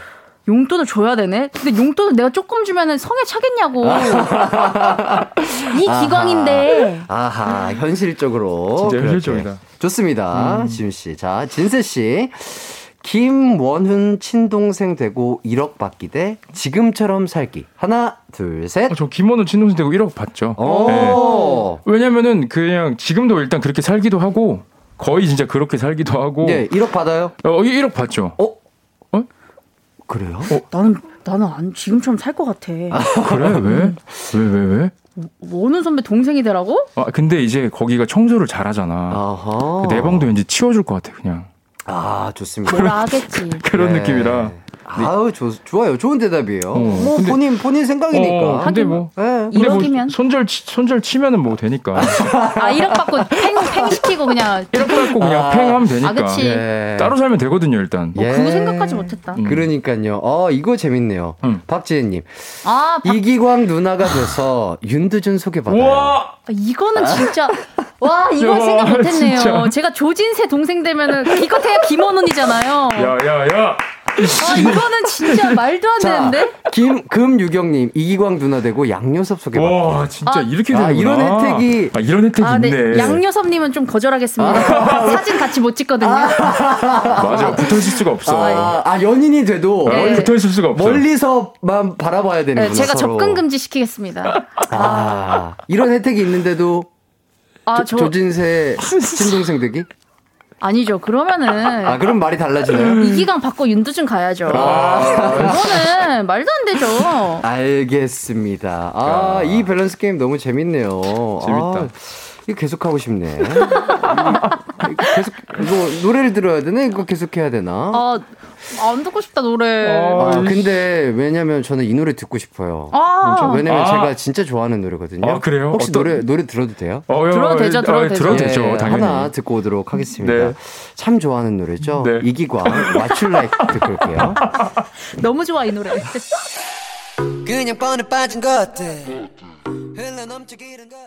용돈을 줘야 되네. 근데 용돈을 내가 조금 주면은 성에 차겠냐고. 이 기광인데. 아하, 현실적으로. 진짜 그렇게. 현실적이다. 좋습니다. 지훈 씨. 자, 진세 씨. 김원훈 친동생 되고 1억 받기 대 지금처럼 살기. 하나, 둘, 셋. 어, 저 김원우 친동생 되고 1억 받죠. 오. 네. 왜냐면은 그냥 지금도 일단 그렇게 살기도 하고 거의 진짜 그렇게 살기도 하고 네, 1억 받아요? 어, 1억 받죠. 어? 어? 그래요? 나는 나는 안 지금처럼 살 것 같아. 그래? 왜? 왜, 왜, 왜? 원훈 선배 동생이 되라고? 아, 근데 이제 거기가 청소를 잘 하잖아. 아하. 내 방도 왠지 치워줄 것 같아, 그냥. 아, 좋습니다. 뭐라 하겠지. 그런 네. 느낌이라. 아우, 좋, 좋아요. 좋은 대답이에요. 어, 뭐, 근데- 본인, 본인 생각이니까. 어, 근데 뭐. 예. 근데 뭐 1억이면? 손절, 치- 손절 치면은 뭐 되니까. 아 1억 받고 팽, 팽 시키고 그냥 1억 받고 그냥 아. 팽하면 되니까. 아, 그치. 예. 따로 살면 되거든요, 일단. 어, 그거 생각하지 못했다. 음. 그러니까요. 어, 이거 재밌네요. 음. 박지혜 님. 아 박- 이기광 누나가 돼서 윤두준 소개받아요. 우와! 이거는 진짜 와 이걸 야, 생각 못했네요. 진짜. 제가 조진세 동생 되면은 기껏해야 김원훈이잖아요. 야, 야, 야! 아 이거는 진짜 말도 안 자, 되는데. 김, 금유경님, 이기광 누나 되고 양요섭 소개받아요. 와, 진짜 아. 이렇게 아, 되는구나. 이런 혜택이- 아, 이런 혜택이 아, 있네. 네. 양요섭님은 좀 거절하겠습니다. 사진 같이 못 찍거든요. 맞아, 붙어 있을 수가 없어. 아, 아, 연인이 돼도 네. 멀리 붙어 있을 수가 없어. 멀리서만 바라봐야 되는구나. 네, 제가 서로. 접근 금지 시키겠습니다. 아, 이런 혜택이 있는데도 아, 조, 저 조진세 친동생 되기? 아니죠. 그러면은 아, 그럼 말이 달라지나요? 이기강 받고 윤두준 가야죠. 이거는 말도 안 되죠. 알겠습니다. 아, 이 밸런스 게임 너무 재밌네요. 재밌다. 아, 이거 계속 하고 싶네. 계속 이거 노래를 들어야 되나? 이거 계속 해야 되나? 아, 안 듣고 싶다 노래. 아, 근데 왜냐면 저는 이 노래 듣고 싶어요. 아, 왜냐면 아. 제가 진짜 좋아하는 노래거든요. 아, 그래요? 혹시 어떤- 노래 노래 들어도 돼요? 어, 야, 들어도 되죠, 아, 들어도 되죠. 들어도 되죠, 예, 당연히. 하나 듣고 오도록 하겠습니다. 네. 참 좋아하는 노래죠. 네. 이기광 Like 듣고 올게요. 너무 좋아 이 노래. 그냥 그냥 뻔해 빠진 것들 흘러 넘쳐 기른 것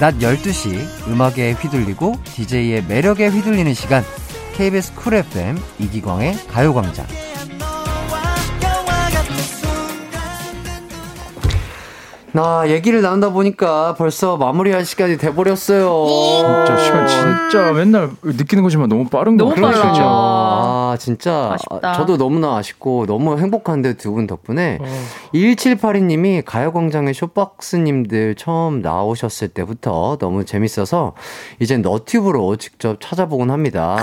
낮 12시 음악에 휘둘리고 DJ의 매력에 휘둘리는 시간 KBS 쿨 FM 이기광의 가요광장 나 얘기를 나눈다 보니까 벌써 마무리할 시간이 돼버렸어요. 진짜 시간 진짜 맨날 느끼는 거지만 너무 빠른 거 너무 같아요. 빨라. 진짜. 아, 진짜. 아쉽다. 저도 너무나 아쉽고 너무 행복한데 두 분 덕분에 어. 1782님이 가요광장의 쇼박스님들 처음 나오셨을 때부터 너무 재밌어서 이젠 너튜브로 직접 찾아보곤 합니다.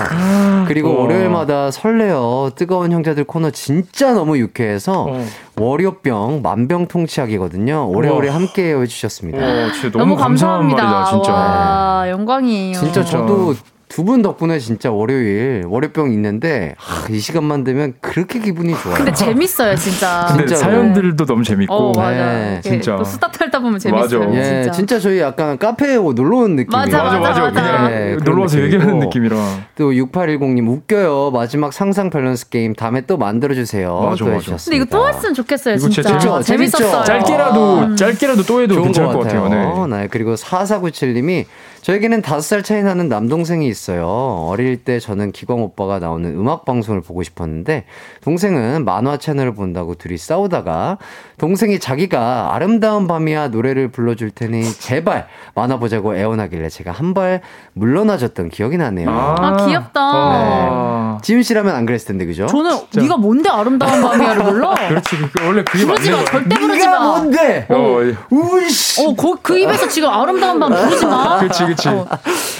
그리고 어. 월요일마다 설레어 뜨거운 형제들 코너 진짜 너무 유쾌해서 어. 월요병 만병통치약이거든요. 오래오래 우와. 함께 해 주셨습니다. 어, 진짜 너무, 너무 감사한 감사합니다. 말이다, 진짜. 와, 영광이에요. 진짜 저도 두 분 덕분에 진짜 월요일 월요병 있는데 하, 이 시간만 되면 그렇게 기분이 좋아요. 근데 재밌어요, 진짜. 근데 진짜로. 사연들도 너무 재밌고. 어, 맞아. 네, 진짜. 또 수다 털다 보면 재밌어요. 맞아. 예, 진짜. 진짜. 저희 약간 카페에 놀러 온 느낌이에요. 맞아, 맞아, 맞아. 맞아. 그냥 네, 놀러 와서. 얘기하는 느낌이라. 또 6810님 웃겨요. 마지막 상상 밸런스 게임 다음에 또 만들어 주세요. 맞아, 또 맞아. 해주셨습니다. 근데 이거 또 했으면 좋겠어요, 진짜. 진짜 재밌- 재밌었어요. 재밌죠? 짧게라도, 음. 짧게라도 또 해도 좋은 괜찮을 것것 같아요. 같아요. 네. 네, 그리고 4497님이 저에게는 5살 차이 나는 남동생이 있어요. 어릴 때 저는 기광 오빠가 나오는 음악 방송을 보고 싶었는데 동생은 만화 채널을 본다고 둘이 싸우다가 동생이 자기가 아름다운 밤이야 노래를 불러줄 테니 제발 만화 보자고 애원하길래 제가 한 발 물러나줬던 기억이 나네요. 아, 귀엽다. 아. 지훈 씨라면 안 그랬을 텐데 그죠? 저는 네가 뭔데 아름다운 밤이야를 몰라? 그렇지. 그- 원래 그게 부르지 마. 절대 부르지 네가 마. 뭔데? 어, 우이씨. 어, 그, 그 입에서 지금 아름다운 밤 부르지 마. 그치, 그치. 어,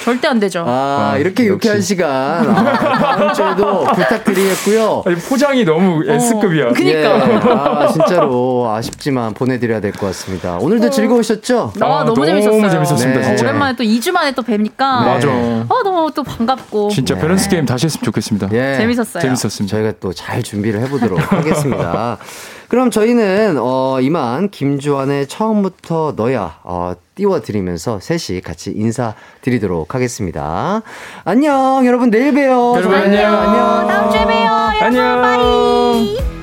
절대 안 되죠. 아, 아, 이렇게 역시. 유쾌한 시간 아, 다음 주에도 부탁드리겠고요. 아니, 포장이 너무 S급이야. 그니까. 예. 아, 진짜로 아쉽지만 보내드려야 될 것 같습니다. 오늘도 즐거우셨죠? 아, 아, 너무 너무 재밌었어요. 재밌었습니다, 네. 어, 진짜. 오랜만에 또 2주 만에 또 뵈니까. 맞아. 아, 너무 또 반갑고. 진짜 밸런스 게임 다시 했으면 좋겠습니다. 예. 재밌었어요. 재밌었습니다. 저희가 또 잘 준비를 해보도록 하겠습니다. 그럼 저희는 어, 이만 김주환의 처음부터 너야 어, 띄워드리면서 셋이 같이 인사드리도록 하겠습니다. 안녕 여러분 내일 봬요. 여러분, 안녕. 안녕. 다음 주에 봬요. 여러분, 안녕. 빠이.